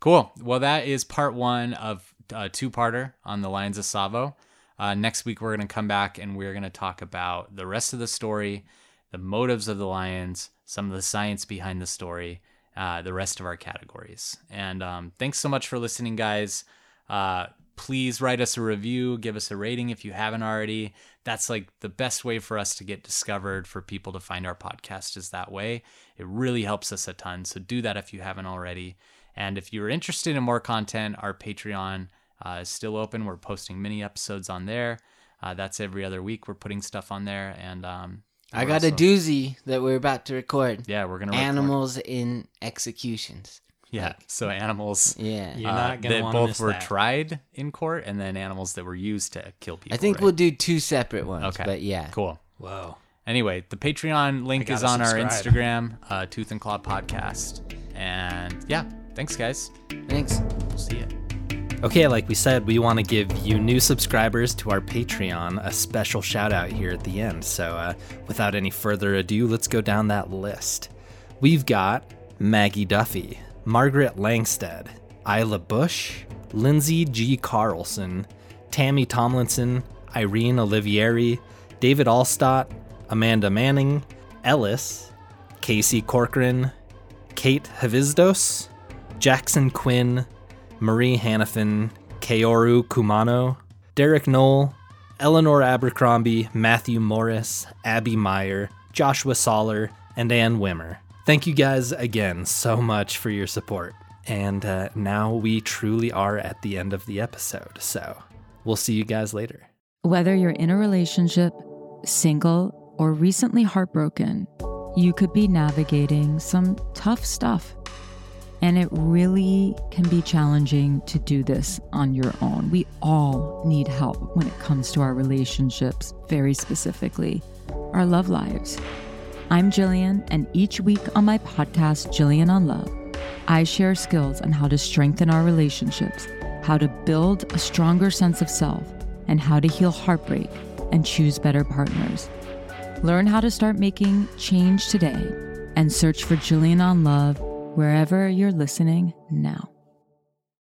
Cool. Well, that is part one of a two parter on the Lions of Tsavo. Uh, next week, we're going to come back and we're going to talk about the rest of the story, the motives of the lions, some of the science behind the story, uh, the rest of our categories. And um, thanks so much for listening, guys. Uh, please write us a review, give us a rating if you haven't already. That's like the best way for us to get discovered, for people to find our podcast is that way. It really helps us a ton. So do that if you haven't already. And if you're interested in more content, our Patreon uh, is still open. We're posting mini episodes on there. Uh, that's every other week. We're putting stuff on there. And um, i got a doozy that we're about to record Yeah, we're gonna record- animals in executions Yeah, so animals. yeah You're uh, not gonna that wanna both miss were that. tried in court, and then animals that were used to kill people. I think right? we'll do two separate ones. Okay. But yeah. cool. Whoa. Anyway, the Patreon link I is gotta on our subscribe. Instagram, uh, Tooth and Claw Podcast. And yeah, thanks, guys. Thanks. We'll see you. Okay, like we said, we want to give you new subscribers to our Patreon a special shout out here at the end. So, uh, without any further ado, let's go down that list. We've got Maggie Duffy, Margaret Langstead, Isla Bush, Lindsay G. Carlson, Tammy Tomlinson, Irene Olivieri, David Allstott, Amanda Manning, Ellis, Casey Corcoran, Kate Havizdos, Jackson Quinn, Marie Hannafin, Kaoru Kumano, Derek Knoll, Eleanor Abercrombie, Matthew Morris, Abby Meyer, Joshua Soller, and Ann Wimmer. Thank you guys again so much for your support. And uh, now we truly are at the end of the episode. So we'll see you guys later. Whether you're in a relationship, single, or recently heartbroken, you could be navigating some tough stuff. And it really can be challenging to do this on your own. We all need help when it comes to our relationships, very specifically, our love lives. I'm Jillian, and each week on my podcast, Jillian on Love, I share skills on how to strengthen our relationships, how to build a stronger sense of self, and how to heal heartbreak and choose better partners. Learn how to start making change today and search for Jillian on Love wherever you're listening now.